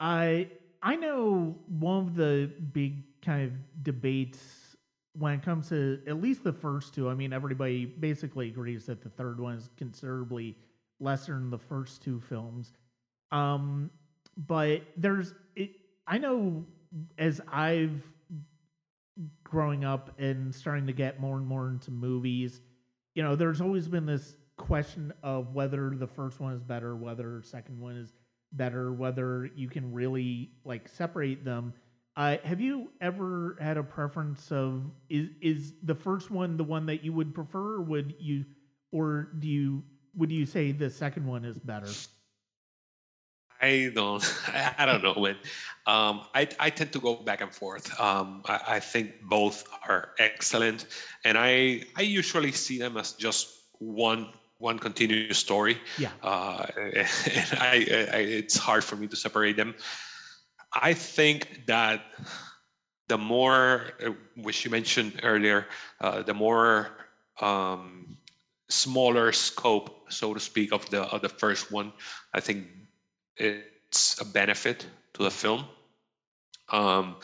I I know one of the big kind of debates when it comes to at least the first two, I mean, everybody basically agrees that the third one is considerably lesser than the first two films. Um, but there's, it, I know as I've growing up and starting to get more and more into movies, you know, there's always been this question of whether the first one is better, whether the second one is better, whether you can really like separate them. Uh, have you ever had a preference of is is the first one the one that you would prefer, would you, or do you would you say the second one is better? I don't. I don't know when. Um, I I tend to go back and forth. Um, I, I think both are excellent, and I I usually see them as just one one continuous story. Yeah. Uh, and I, I, it's hard for me to separate them. I think that the more, uh, which you mentioned earlier, uh, the more um, smaller scope, so to speak, of the of the first one, I think it's a benefit to the film. Um,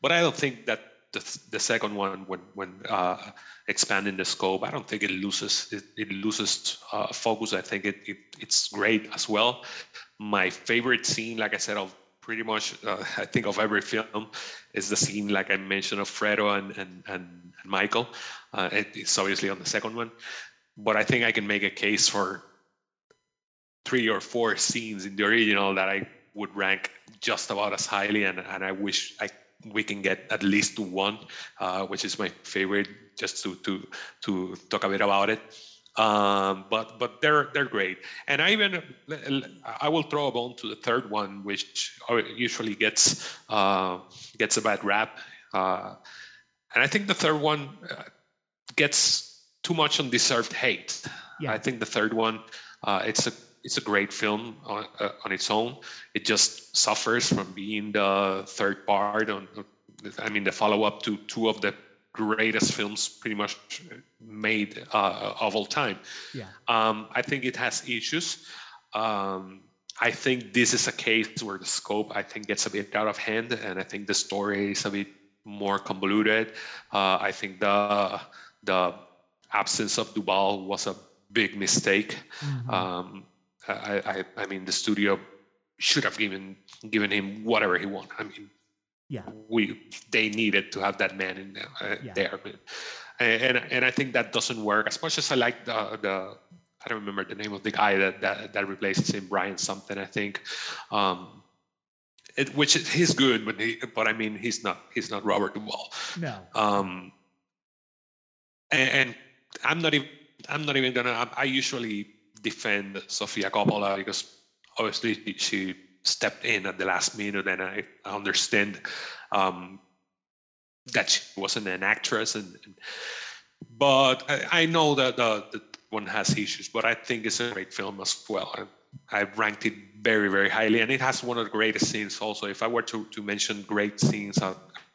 but I don't think that the, the second one, when when uh, expanding the scope, I don't think it loses it, it loses uh, focus. I think it, it it's great as well. My favorite scene, like I said, of pretty much uh, I think of every film is the scene like I mentioned of Fredo and and and, Michael. Uh, it's obviously on the second one, but I think I can make a case for three or four scenes in the original that I would rank just about as highly, and and I wish I we can get at least to one, uh, which is my favorite, just to to to talk a bit about it. Um, but but they're they're great, and I even I will throw a bone to the third one, which usually gets uh, gets a bad rap, uh, and I think the third one uh, gets too much undeserved hate. Yeah. I think the third one uh, it's a it's a great film on, uh, on its own. It just suffers from being the third part on. I mean, the follow up to two of the greatest films pretty much made uh, of all time. Yeah. Um, I think it has issues. Um, I think this is a case where the scope I think gets a bit out of hand, and I think the story is a bit more convoluted. Uh, I think the the absence of Duvall was a big mistake. Mm-hmm. Um, I, I, I, mean, the studio should have given given him whatever he wanted. I mean, yeah, we they needed to have that man in there. Uh, Yeah. there. And and I think that doesn't work as much as I like the the I don't remember the name of the guy that that, that replaces him, Brian something I think. Um, it, which is, he's good, but he, but I mean he's not he's not Robert Duvall. no, Um, and, and I'm not even I'm not even gonna. I usually defend Sofia Coppola because obviously she- stepped in at the last minute, and I understand um, that she wasn't an actress, and, and but I, I know that the, the one has issues, but I think it's a great film as well. I've ranked it very, very highly, and it has one of the greatest scenes. Also, if I were to, to mention great scenes uh,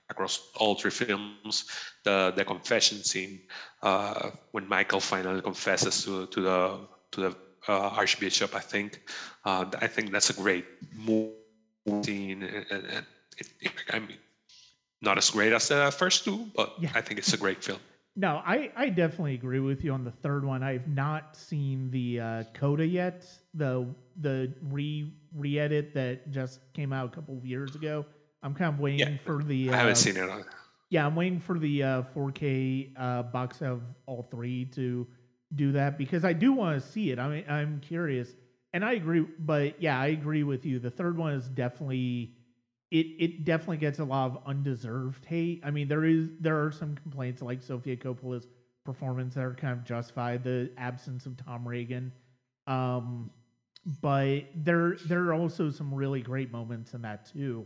across all three films, the the confession scene uh, when Michael finally confesses to to the to the uh, Archbishop, I think, uh, I think that's a great movie scene, and, and, and it, it, I mean, not as great as the first two, but Yeah. I think it's a great film. no, I I definitely agree with you on the third one. I've not seen the uh, Coda yet, the the re re edit that just came out a couple of years ago. I'm kind of waiting Yeah, for the. Uh, I haven't seen it. uh, Yeah, I'm waiting for the uh, 4K uh, box of all three to do that because I do want to see it. I mean, I'm curious, and I agree. But yeah, I agree with you. The third one is definitely it. It definitely gets a lot of undeserved hate. I mean, there is there are some complaints like Sofia Coppola's performance that are kind of justified. The absence of Tom Hagen, um, but there there are also some really great moments in that too.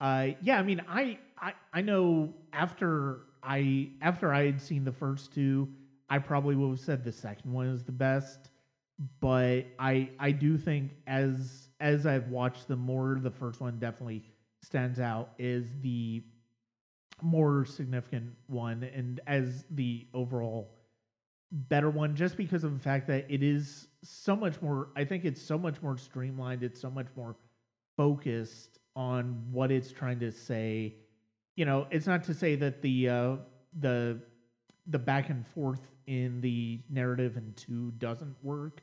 Uh, yeah, I mean, I, I I know after I after I had seen the first two, I probably would have said the second one is the best. But I I do think as as I've watched them more, the first one definitely stands out is the more significant one, and as the overall better one, just because of the fact that it is so much more. I think it's so much more streamlined. It's so much more focused on what it's trying to say. You know, it's not to say that the uh, the the back and forth in the narrative in two doesn't work.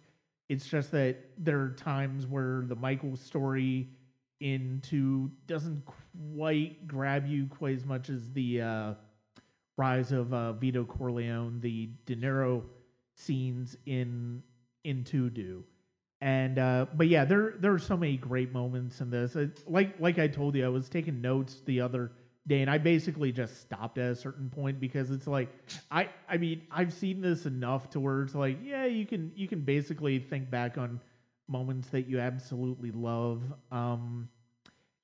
It's just that there are times where the Michael story in two doesn't quite grab you quite as much as the uh, rise of uh, Vito Corleone, the De Niro scenes in in two do. And uh, but yeah, there there are so many great moments in this. It, like like I told you, I was taking notes the other day, and I basically just stopped at a certain point because it's like I I mean I've seen this enough to where it's like yeah you can you can basically think back on moments that you absolutely love. Um,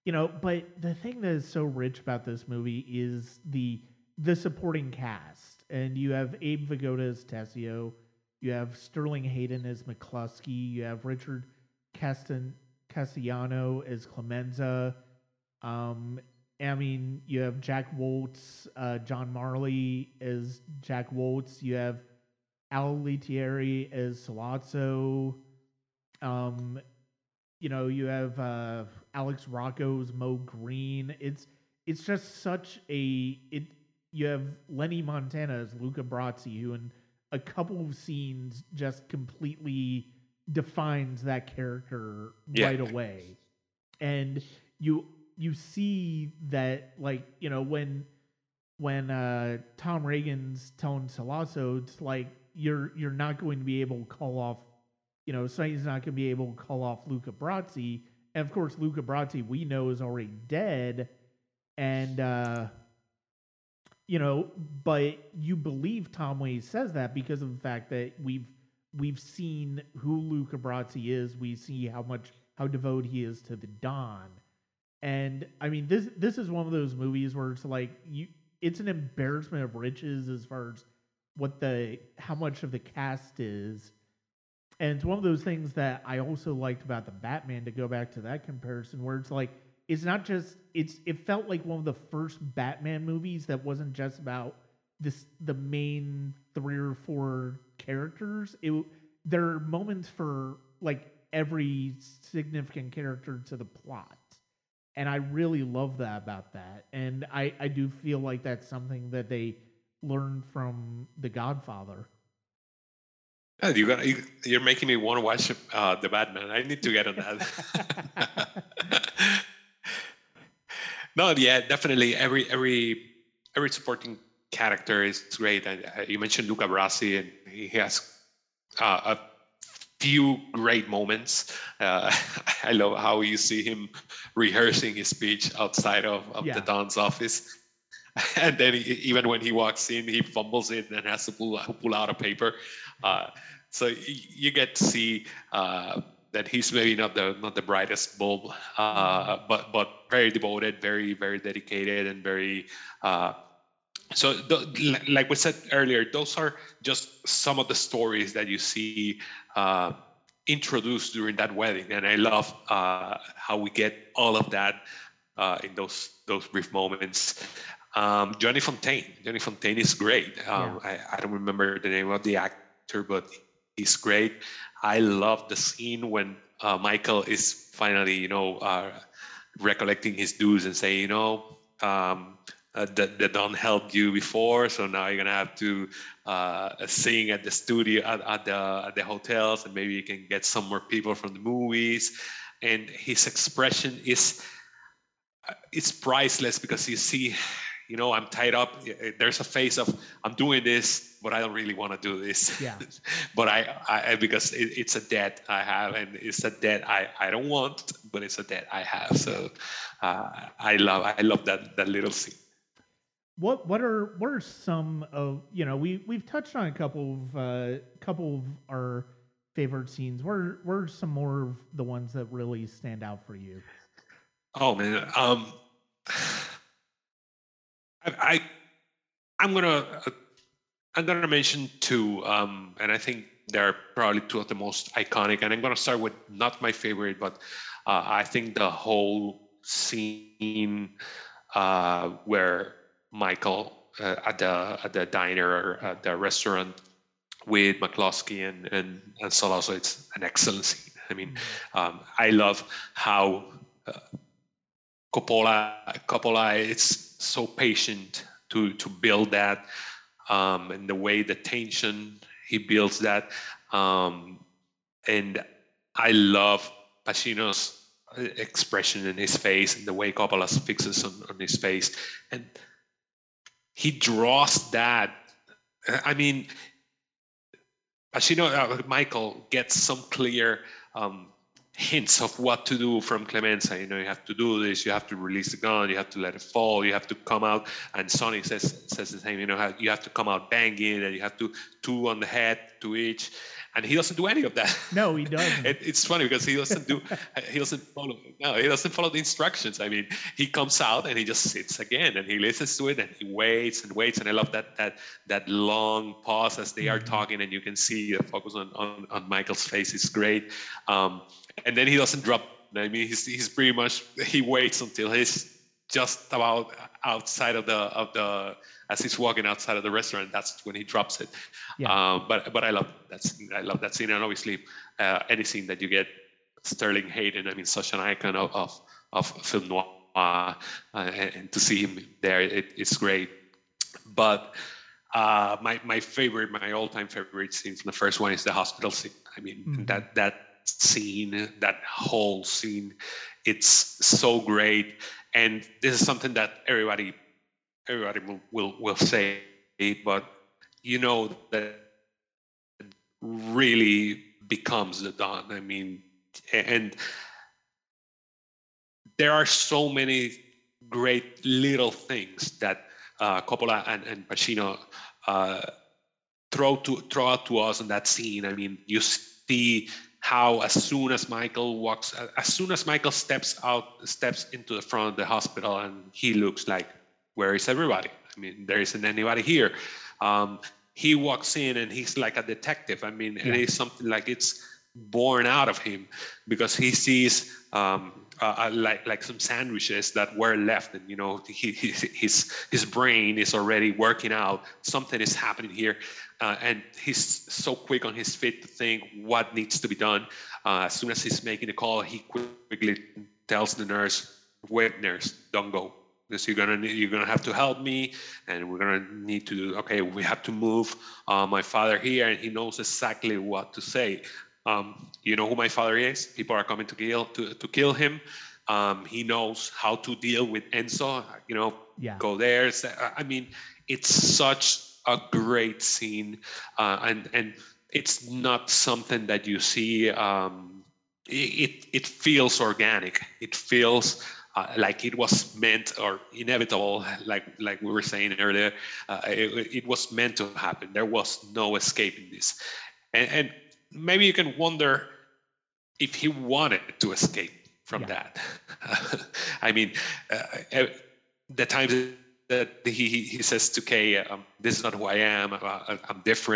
you know, but the thing that is so rich about this movie is the the supporting cast, and you have Abe Vigoda as Tessio, you have Sterling Hayden as McCluskey, you have Richard Castan Castellano as Clemenza. Um, I mean, you have Jack Woltz, uh, John Marley as Jack Woltz. You have Al Lettieri as Sollozzo. Um, you know, you have uh, Alex Rocco's Moe Greene. It's it's just such a it. You have Lenny Montana as Luca Brasi, who in a couple of scenes just completely defines that character Yeah. right away, and you you see that like you know when when uh, Tom Hagen's telling Sollozzo, it's like you're you're not going to be able to call off you know, Sonny's not going to be able to call off Luca Brasi. And of course, Luca Brasi, we know, is already dead. And, uh, you know, but you believe Tom Waits says that because of the fact that we've we've seen who Luca Brasi is. We see how much how devoted he is to the Don. And I mean, this this is one of those movies where it's like you, it's an embarrassment of riches as far as what the how much of the cast is. And it's one of those things that I also liked about the Batman to go back to that comparison where it's like it's not just it's it felt like one of the first Batman movies that wasn't just about this the main three or four characters. It there are moments for like every significant character to the plot. And I really love that about that. And I, I do feel like that's something that they learned from The Godfather. Yeah, you got you, you're making me want to watch uh, the Batman. I need to get on that. no, yeah, definitely. Every every every supporting character is great. And uh, you mentioned Luca Brasi, and he has uh, a few great moments. Uh, I love how you see him rehearsing his speech outside of, of yeah. the Don's office. And then he, even when he walks in, he fumbles it and has to pull, pull out a paper. Uh, so you get to see uh, that he's maybe not the not the brightest bulb, uh, but but very devoted, very very dedicated, and very. Uh, so, like we said earlier, those are just some of the stories that you see uh, introduced during that wedding, and I love uh, how we get all of that uh, in those those brief moments. Um, Johnny Fontane. Johnny Fontane is great. Um, yeah. I, I don't remember the name of the actor, but he's great. I love the scene when uh, Michael is finally, you know, uh, recollecting his dues and saying, you know, um, uh, that, that don't help you before, so now you're gonna have to uh, sing at the studio at, at, the at the hotels, and maybe you can get some more people from the movies. And his expression is uh, it's priceless because you see you know, I'm tied up. There's a phase of I'm doing this, but I don't really want to do this. Yeah. but I, I because it, it's a debt I have, and it's a debt I, I don't want, but it's a debt I have. So uh, I love I love that that little scene. What what are what are some of you know we we've touched on a couple of uh, couple of our favorite scenes. What are, what are some more of the ones that really stand out for you? Oh man, um, I, I am gonna uh, I'm gonna mention two, um, and I think they're probably two of the most iconic. And I'm gonna start with not my favorite, but uh, I think the whole scene uh, where Michael uh, at the at the diner or at the restaurant with McCluskey and and and Sollozzo, it's an excellent scene. I mean, mm-hmm. um, I love how uh, Coppola Coppola it's so patient to to build that um, and the way the tension he builds that um, and I love Pacino's expression in his face and the way Coppola fixes on, on his face and he draws that I mean Pacino uh, Michael gets some clear um, hints of what to do from Clemenza. You know, you have to do this, you have to release the gun, you have to let it fall, you have to come out. And Sonny says says the same. You know, you have to come out banging, and you have to two on the head to each and he doesn't do any of that. No, he doesn't. it, it's funny because he doesn't do, he doesn't follow. No, he doesn't follow the instructions. I mean, he comes out and he just sits again and he listens to it and he waits and waits. And I love that that that long pause as they are mm-hmm. talking and you can see the focus on on, on Michael's face is great. Um, and then he doesn't drop. I mean, he's he's pretty much he waits until he's just about outside of the of the as he's walking outside of the restaurant, that's when he drops it. Yeah. Uh, but but I love that scene. I love that scene, and obviously uh, any scene that you get Sterling Hayden. I mean, such an icon of of, of film noir, uh, and, and, to see him there, it, it's great. But uh, my my favorite, my all time favorite scene from the first one is the hospital scene. I mean, mm-hmm. that that scene, that whole scene, it's so great. And this is something that everybody everybody will, will, will say, but you know that really becomes the Don. I mean, and there are so many great little things that uh, Coppola and, and Pacino uh, throw to throw out to us in that scene. I mean, you see how as soon as Michael walks, as soon as Michael steps out, steps into the front of the hospital, and he looks like where is everybody? I mean, there isn't anybody here. Um, he walks in and he's like a detective. I mean, yeah. it is something like it's born out of him because he sees um, uh, uh, like like some sandwiches that were left, and you know, he, he, his his brain is already working out. Something is happening here, uh, and he's so quick on his feet to think what needs to be done. Uh, as soon as he's making the call, he quickly tells the nurse, "Wait, nurse, don't go." This you're gonna need, you're gonna have to help me and we're gonna need to okay we have to move uh, my father here and he knows exactly what to say. Um, you know who my father is? People are coming to kill to, to kill him. Um, he knows how to deal with enzo you know Yeah. go there i mean it's such a great scene uh, and and it's not something that you see um, it, it feels organic. It feels uh, like it was meant or inevitable like like we were saying earlier uh, it, it was meant to happen. There was no escaping this. And, and maybe you can wonder if he wanted to escape from Yeah. that. I mean uh, uh, the times that he, he says to kay um, this is not who i am. Uh, i'm different.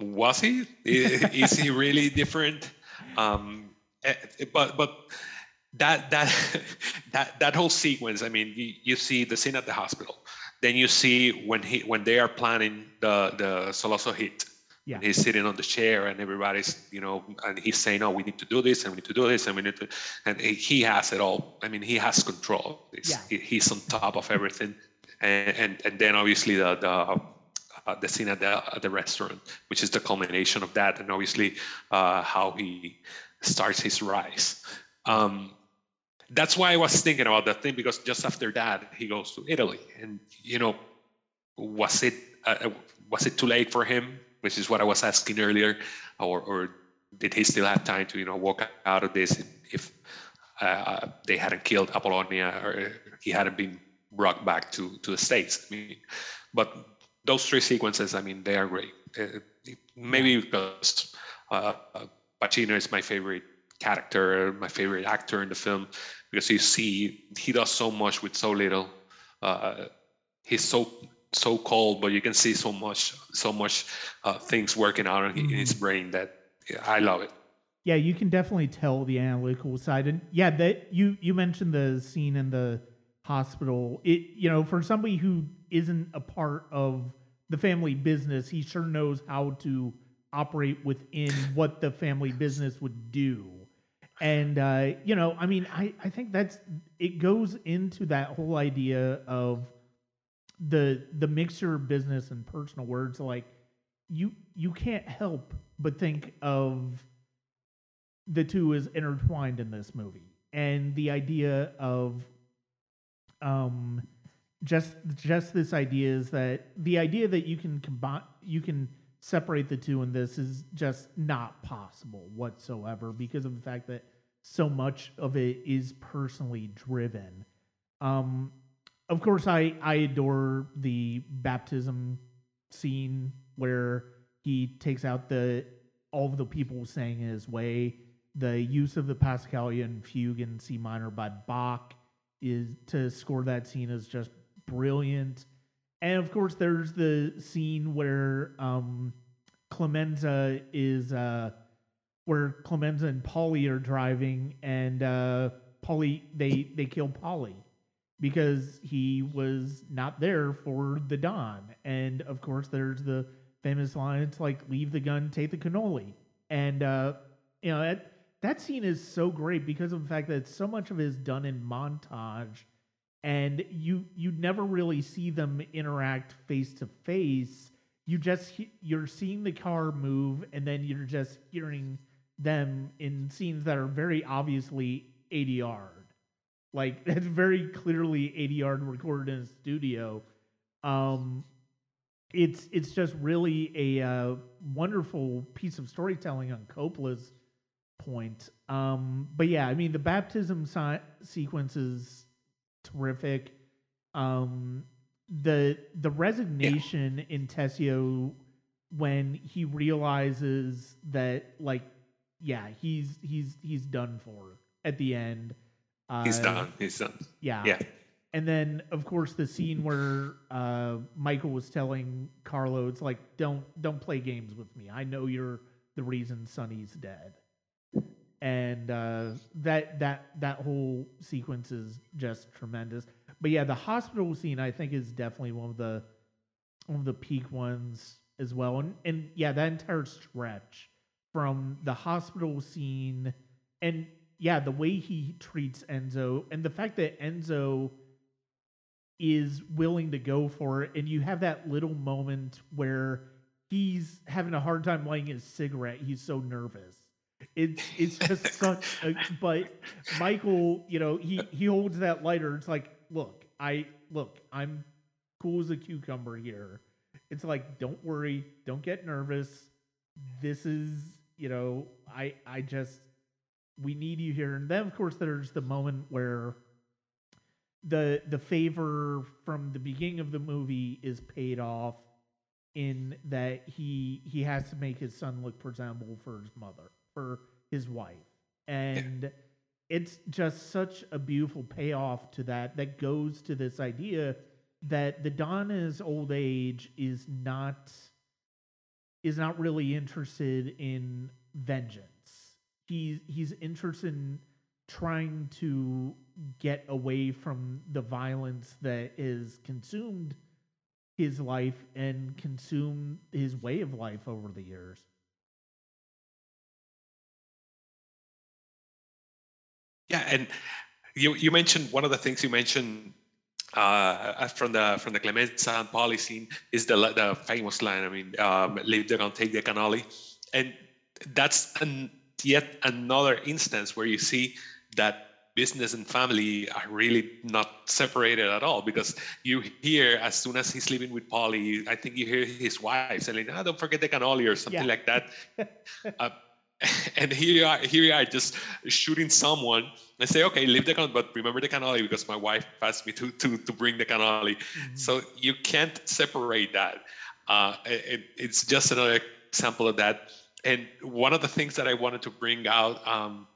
Was he? Is he really different? Um eh, but but that that that that whole sequence i mean you, you see the scene at the hospital then you see when he when they are planning the the Sollozzo hit Yeah. he's sitting on the chair and everybody's you know and he's saying oh we need to do this and we need to do this and we need to and he- has it all i mean he has control He's- Yeah. he- he's on top of everything and and, and then obviously the the uh, the scene at the at the restaurant, which is the culmination of that, and obviously uh, how he starts his rise. Um, that's why I was thinking about that thing because just after that he goes to Italy, and you know, was it uh, was it too late for him? Which is what I was asking earlier, or or did he still have time to you know walk out of this if uh, they hadn't killed Apollonia or he hadn't been brought back to to the states? I mean, but those three sequences, I mean, they are great. Uh, maybe because uh, Pacino is my favorite character, my favorite actor in the film, because you see he does so much with so little. Uh, he's so so cold, but you can see so much so much uh, things working out in his brain that yeah, I love it. Yeah, you can definitely tell the analytical side, and yeah, that you you mentioned the scene in the hospital. It you know for somebody who isn't a part of the family business, he sure knows how to operate within what the family business would do. And uh, you know, I mean, I I think that's it goes into that whole idea of the the mixture of business and personal words. Like you you can't help but think of the two as intertwined in this movie. And the idea of um just just this idea is that the idea that you can combine you can separate the two in this is just not possible whatsoever because of the fact that so much of it is personally driven. Um of course i i adore the baptism scene where he takes out the all of the people saying his way. The use of the passacaglia fugue in c minor by bach is to score that scene is just brilliant and of course there's the scene where um clemenza is uh where clemenza and Paulie are driving and uh Paulie they they kill Paulie because he was not there for the Don and of course there's the famous line it's like leave the gun take the cannoli. And uh you know that that scene is so great because of the fact that so much of it is done in montage and you you never really see them interact face to face. You just you're seeing the car move and then you're just hearing them in scenes that are very obviously ADR like that's very clearly ADR recorded in a studio. Um it's it's just really a uh, wonderful piece of storytelling on Coppola's point. Um, but yeah, I mean the baptism si- sequence is terrific. Um, the the resignation in Tessio when he realizes that like yeah he's he's he's done for at the end. Uh, He's done. He's done. Yeah. Yeah. And then, of course, the scene where uh, Michael was telling Carlo, "It's like don't don't play games with me. I know you're the reason Sonny's dead." And uh, that that that whole sequence is just tremendous. But yeah, the hospital scene I think is definitely one of the one of the peak ones as well. And and yeah, that entire stretch from the hospital scene and yeah, the way he treats Enzo and the fact that Enzo is willing to go for it, and you have that little moment where he's having a hard time lighting his cigarette. He's so nervous. It's it's just such. A, but Michael, you know, he he holds that lighter. It's like, look, I look, I'm cool as a cucumber here. It's like, don't worry, don't get nervous. This is, you know, I I just we need you here. And then of course there's the moment where the the favor from the beginning of the movie is paid off in that he he has to make his son look presentable for his mother for his wife and it's just such a beautiful payoff to that that goes to this idea that the Donna's old age is not is not really interested in vengeance. He's he's interested in trying to get away from the violence that is consumed his life and consumed his way of life over the years. Yeah, and you you mentioned one of the things you mentioned uh, from the from the Clemenza and scene is the the famous line. I mean, um, leave the gun, take the cannoli, and that's an, yet another instance where you see that business and family are really not separated at all because you hear as soon as he's living with Paulie, I think you hear his wife saying, "Ah, don't forget the cannoli" or something yeah. like that. uh, and here you are, here you are, just shooting someone and say, okay, leave the cannoli, but remember the cannoli because my wife asked me to to to bring the cannoli. Mm-hmm. So you can't separate that. Uh, it, it's just another example of that. And one of the things that I wanted to bring out, um,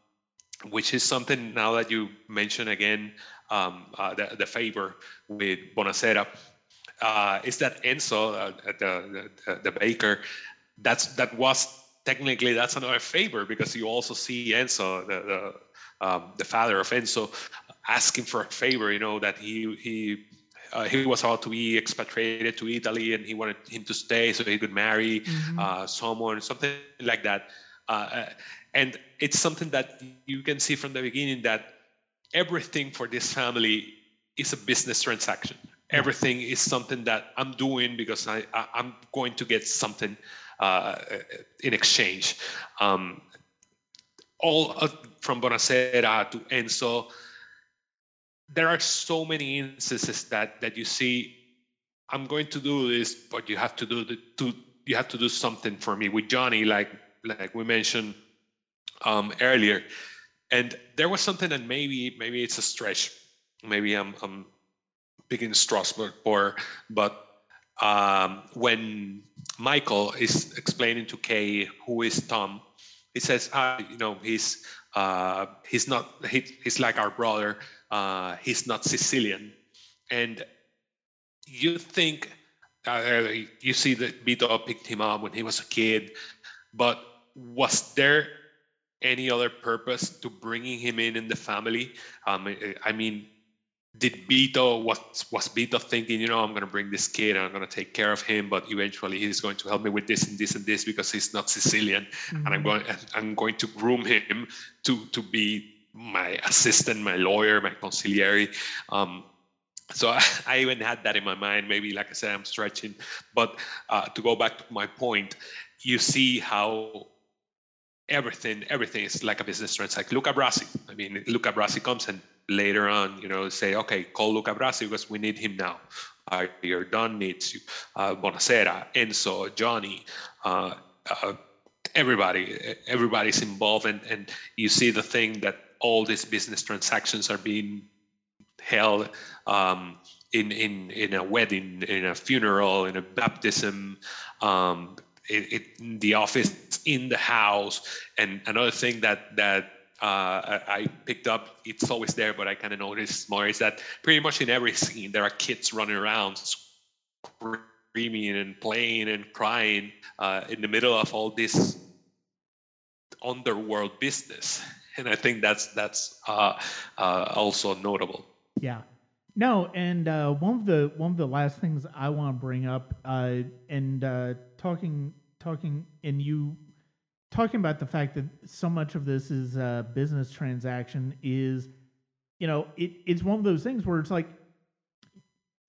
which is something now that you mention again, um, uh, the, the favor with Bonasera, uh, is that Enzo, uh, the, the, the baker, that's that was technically that's another favor because you also see Enzo, the the, um, the father of Enzo, asking for a favor. You know that he he. Uh, he was about to be expatriated to Italy, and he wanted him to stay so he could marry mm-hmm. uh, someone, something like that. Uh, and it's something that you can see from the beginning that everything for this family is a business transaction. Everything is something that I'm doing because I, I am going to get something uh, in exchange. Um, all uh, from Bonasera to Enzo, there are so many instances that that you see. I'm going to do this, but you have to do the to you have to do something for me. With Johnny, like like we mentioned um, earlier, and there was something that maybe maybe it's a stretch. Maybe I'm I'm picking Strasbourg or but um, when Michael is explaining to Kay who is Tom, he says, ah, you know, he's uh, he's not he, he's like our brother. Uh, he's not Sicilian, and you think uh, you see that Vito picked him up when he was a kid, but was there any other purpose to bringing him in in the family? Um, I mean, did Vito was was Vito thinking, you know, I'm going to bring this kid and I'm going to take care of him, but eventually he's going to help me with this and this and this because he's not Sicilian, mm-hmm. and I'm mm-hmm. going I'm going to groom him to to be my assistant, my lawyer, my consigliere. Um, so I, I, even had that in my mind. Maybe, like I said, I'm stretching, but uh, to go back to my point, you see how everything everything is like a business transaction. Luca Brasi. I mean, Luca Brasi comes and later on, you know, say, okay, call Luca Brasi because we need him now. Uh, your Don needs you. Uh, Bonasera, Enzo, Johnny, uh, uh, everybody, everybody's involved, and, and you see the thing that all these business transactions are being held um, in in in a wedding, in a funeral, in a baptism. Um, it, it, the office, in the house, and another thing that that uh, I picked up, it's always there, but I kind of noticed more is that pretty much in every scene, there are kids running around screaming and playing and crying uh, in the middle of all this underworld business. And I think that's that's uh, uh also notable. Yeah. No, and uh, one of the one of the last things I want to bring up, uh, and talking talking, and you talking about the fact that so much of this is a business transaction is, you know, it, it's one of those things where it's like,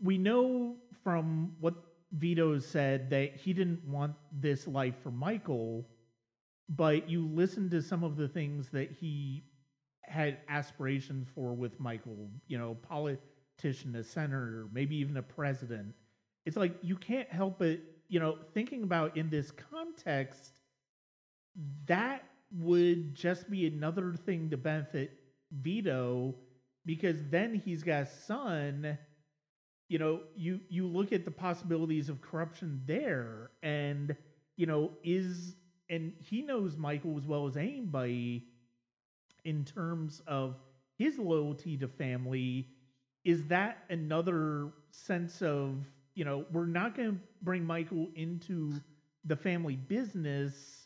we know from what Vito said that he didn't want this life for Michael, but you listen to some of the things that he had aspirations for with Michael, you know, politician, a senator, maybe even a president. It's like you can't help but, you know, thinking about in this context, that would just be another thing to benefit Vito because then he's got a son. You know, you you look at the possibilities of corruption there, and you know, is and he knows Michael as well as anybody in terms of his loyalty to family. Is that another sense of you know we're not going to bring Michael into the family business?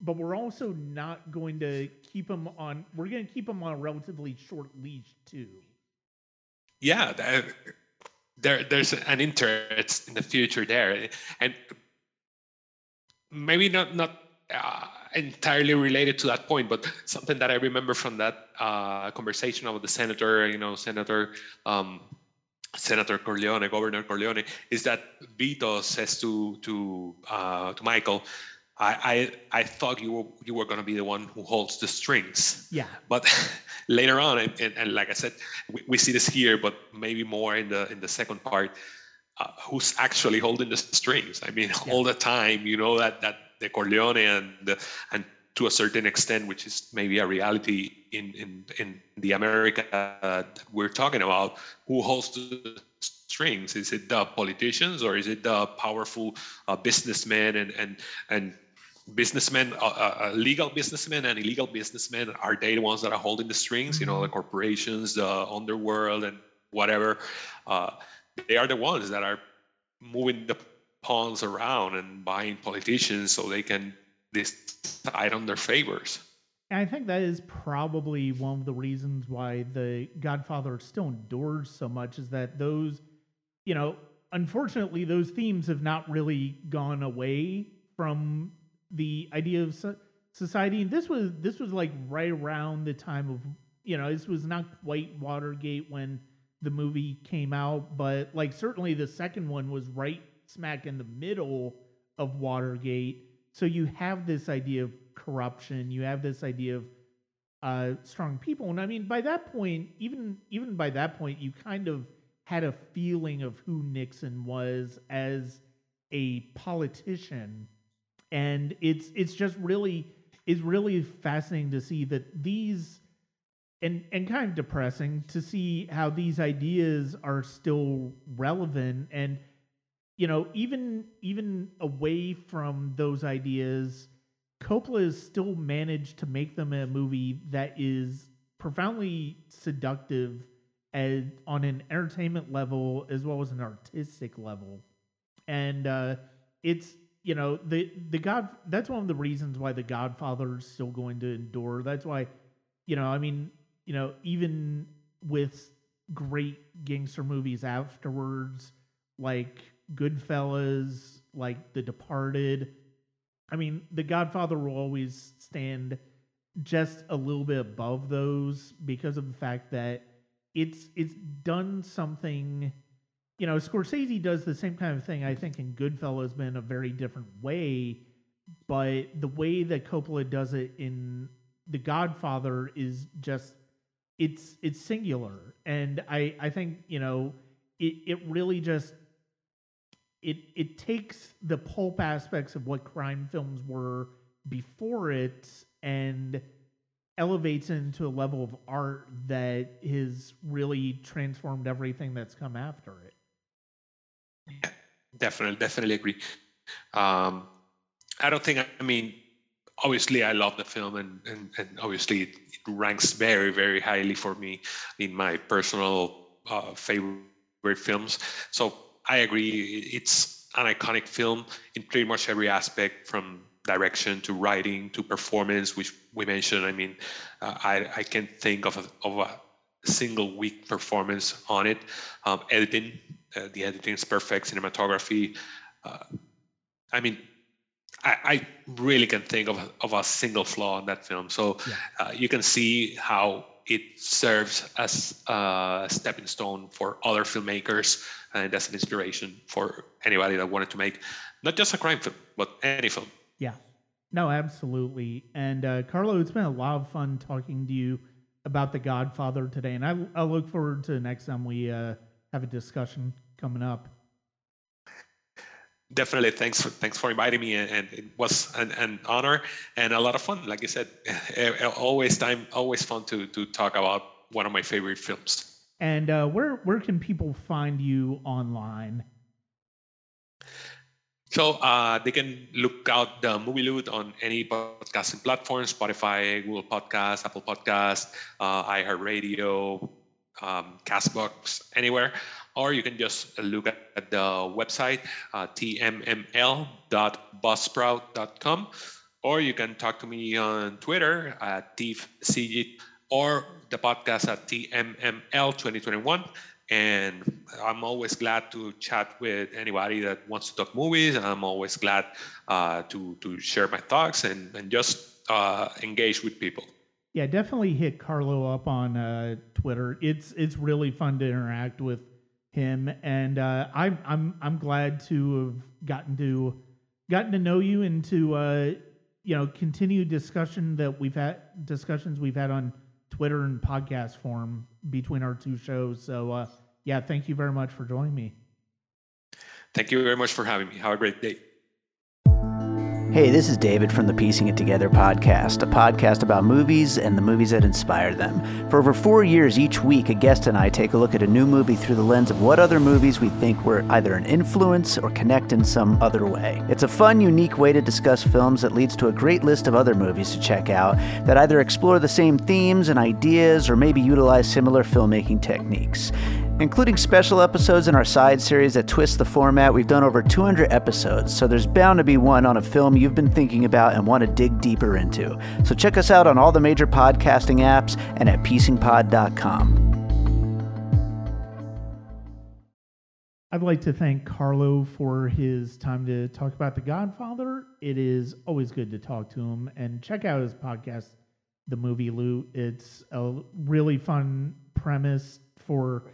But we're also not going to keep him on we're going to keep him on a relatively short leash too. Yeah that, there there's an interest in the future there and maybe not not uh, entirely related to that point but something that i remember from that uh, conversation about the senator you know senator um, Senator Corleone, Governor Corleone, is that Vito says to to uh, to Michael, I, I, I thought you were you were going to be the one who holds the strings. Yeah. But later on, and, and, and, like I said, we, we, see this here, but maybe more in the in the second part. Uh, who's actually holding the strings? I mean, yeah. all the time, you know that that the Corleone and the, and to a certain extent, which is maybe a reality in in in the America uh, that we're talking about, who holds the strings? Is it the politicians or is it the powerful uh, businessmen and and and businessmen, uh, uh, uh, legal businessmen and illegal businessmen are they the ones that are holding the strings? You know, the mm-hmm. corporations, the underworld, and whatever. Uh, they are the ones that are moving the pawns around and buying politicians so they can decide on their favors. And I think that is probably one of the reasons why the Godfather still endures so much is that those, you know, unfortunately, those themes have not really gone away from the idea of so- society. And this was this was like right around the time of you know this was not quite Watergate when the movie came out, but like certainly the second one was right smack in the middle of Watergate. So you have this idea of corruption. You have this idea of uh, strong people, and I mean by that point, even even by that point, you kind of had a feeling of who Nixon was as a politician and it's it's just really is really fascinating to see that these and and kind of depressing to see how these ideas are still relevant and you know even even away from those ideas Coppola has still managed to make them a movie that is profoundly seductive as, on an entertainment level as well as an artistic level. And uh, it's you know the the god that's one of the reasons why the godfather is still going to endure. That's why you know i mean you know even with great gangster movies afterwards like goodfellas like the departed i mean the godfather will always stand just a little bit above those because of the fact that it's it's done something you know, Scorsese does the same kind of thing, I think, in Goodfellas, but in a very different way. But the way that Coppola does it in The Godfather is just it's it's singular. And I, I think, you know, it, it really just it it takes the pulp aspects of what crime films were before it and elevates into a level of art that has really transformed everything that's come after it. Definitely, definitely agree. Um, I don't think. I mean, obviously, I love the film, and and, and obviously, it, it ranks very, very highly for me in my personal uh, favorite films. So I agree. It's an iconic film in pretty much every aspect, from direction to writing to performance, which we mentioned. I mean, uh, I I can't think of a, of a single week performance on it. Um, editing, uh, the editing is perfect. Cinematography. Uh, I mean, I, I, really can think of, of a single flaw in that film. So yeah. uh, you can see how it serves as a stepping stone for other filmmakers and as an inspiration for anybody that wanted to make not just a crime film, but any film. Yeah. No, absolutely. And uh, Carlo, it's been a lot of fun talking to you about The Godfather today. And I, I look forward to the next time we uh, have a discussion coming up. Definitely. Thanks for thanks for inviting me and it was an, an honor and a lot of fun. Like i said always time always fun to to talk about one of my favorite films. And uh, where where can people find you online so uh, they can look out the Movie Loop on any podcasting platform spotify google podcast apple podcast uh, iheartradio um, castbox anywhere. Or you can just look at, the website uh, tmml.buzzsprout.com or you can talk to me on twitter at tfcg or the podcast at tmml 2021 and i'm always glad to chat with anybody that wants to talk movies. I'm always glad uh, to, to share my thoughts and, and just uh, engage with people. Yeah definitely hit carlo up on uh, twitter. It's it's really fun to interact with him, and uh, I'm I'm I'm glad to have gotten to gotten to know you and to uh, you know continue discussion that we've had discussions we've had on Twitter and podcast form between our two shows. So uh, yeah, thank you very much for joining me. Thank you very much for having me. Have a great day. Hey, this is David from the Piecing It Together podcast, a podcast about movies and the movies that inspire them. For over four years, each week, a guest and I take a look at a new movie through the lens of what other movies we think were either an influence or connect in some other way. It's a fun, unique way to discuss films that leads to a great list of other movies to check out that either explore the same themes and ideas or maybe utilize similar filmmaking techniques. Including special episodes in our side series that twist the format, we've done over 200 episodes, so there's bound to be one on a film you've been thinking about and want to dig deeper into. So check us out on all the major podcasting apps and at piecingpod.com. I'd like to thank Carlo for his time to talk about The Godfather. It is always good to talk to him and check out his podcast, The Movie Loop. It's a really fun premise for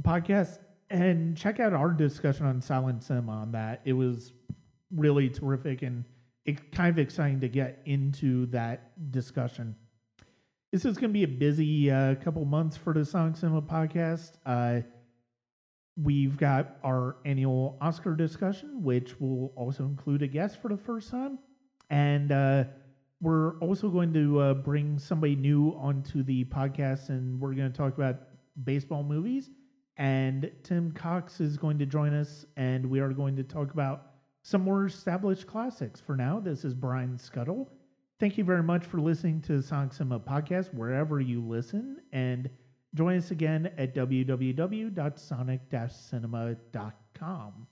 podcast and check out our discussion on silent cinema on that. It was really terrific and it kind of exciting to get into that discussion. This is going to be a busy uh, couple months for the Sonic Cinema podcast. Uh, we've got our annual Oscar discussion, which will also include a guest for the first time. And uh, we're also going to uh, bring somebody new onto the podcast, and we're going to talk about baseball movies and Tim Cox is going to join us, and we are going to talk about some more established classics. For now, this is Brian Scuttle. Thank you very much for listening to the Sonic Cinema podcast, wherever you listen, and join us again at www.sonic-cinema.com.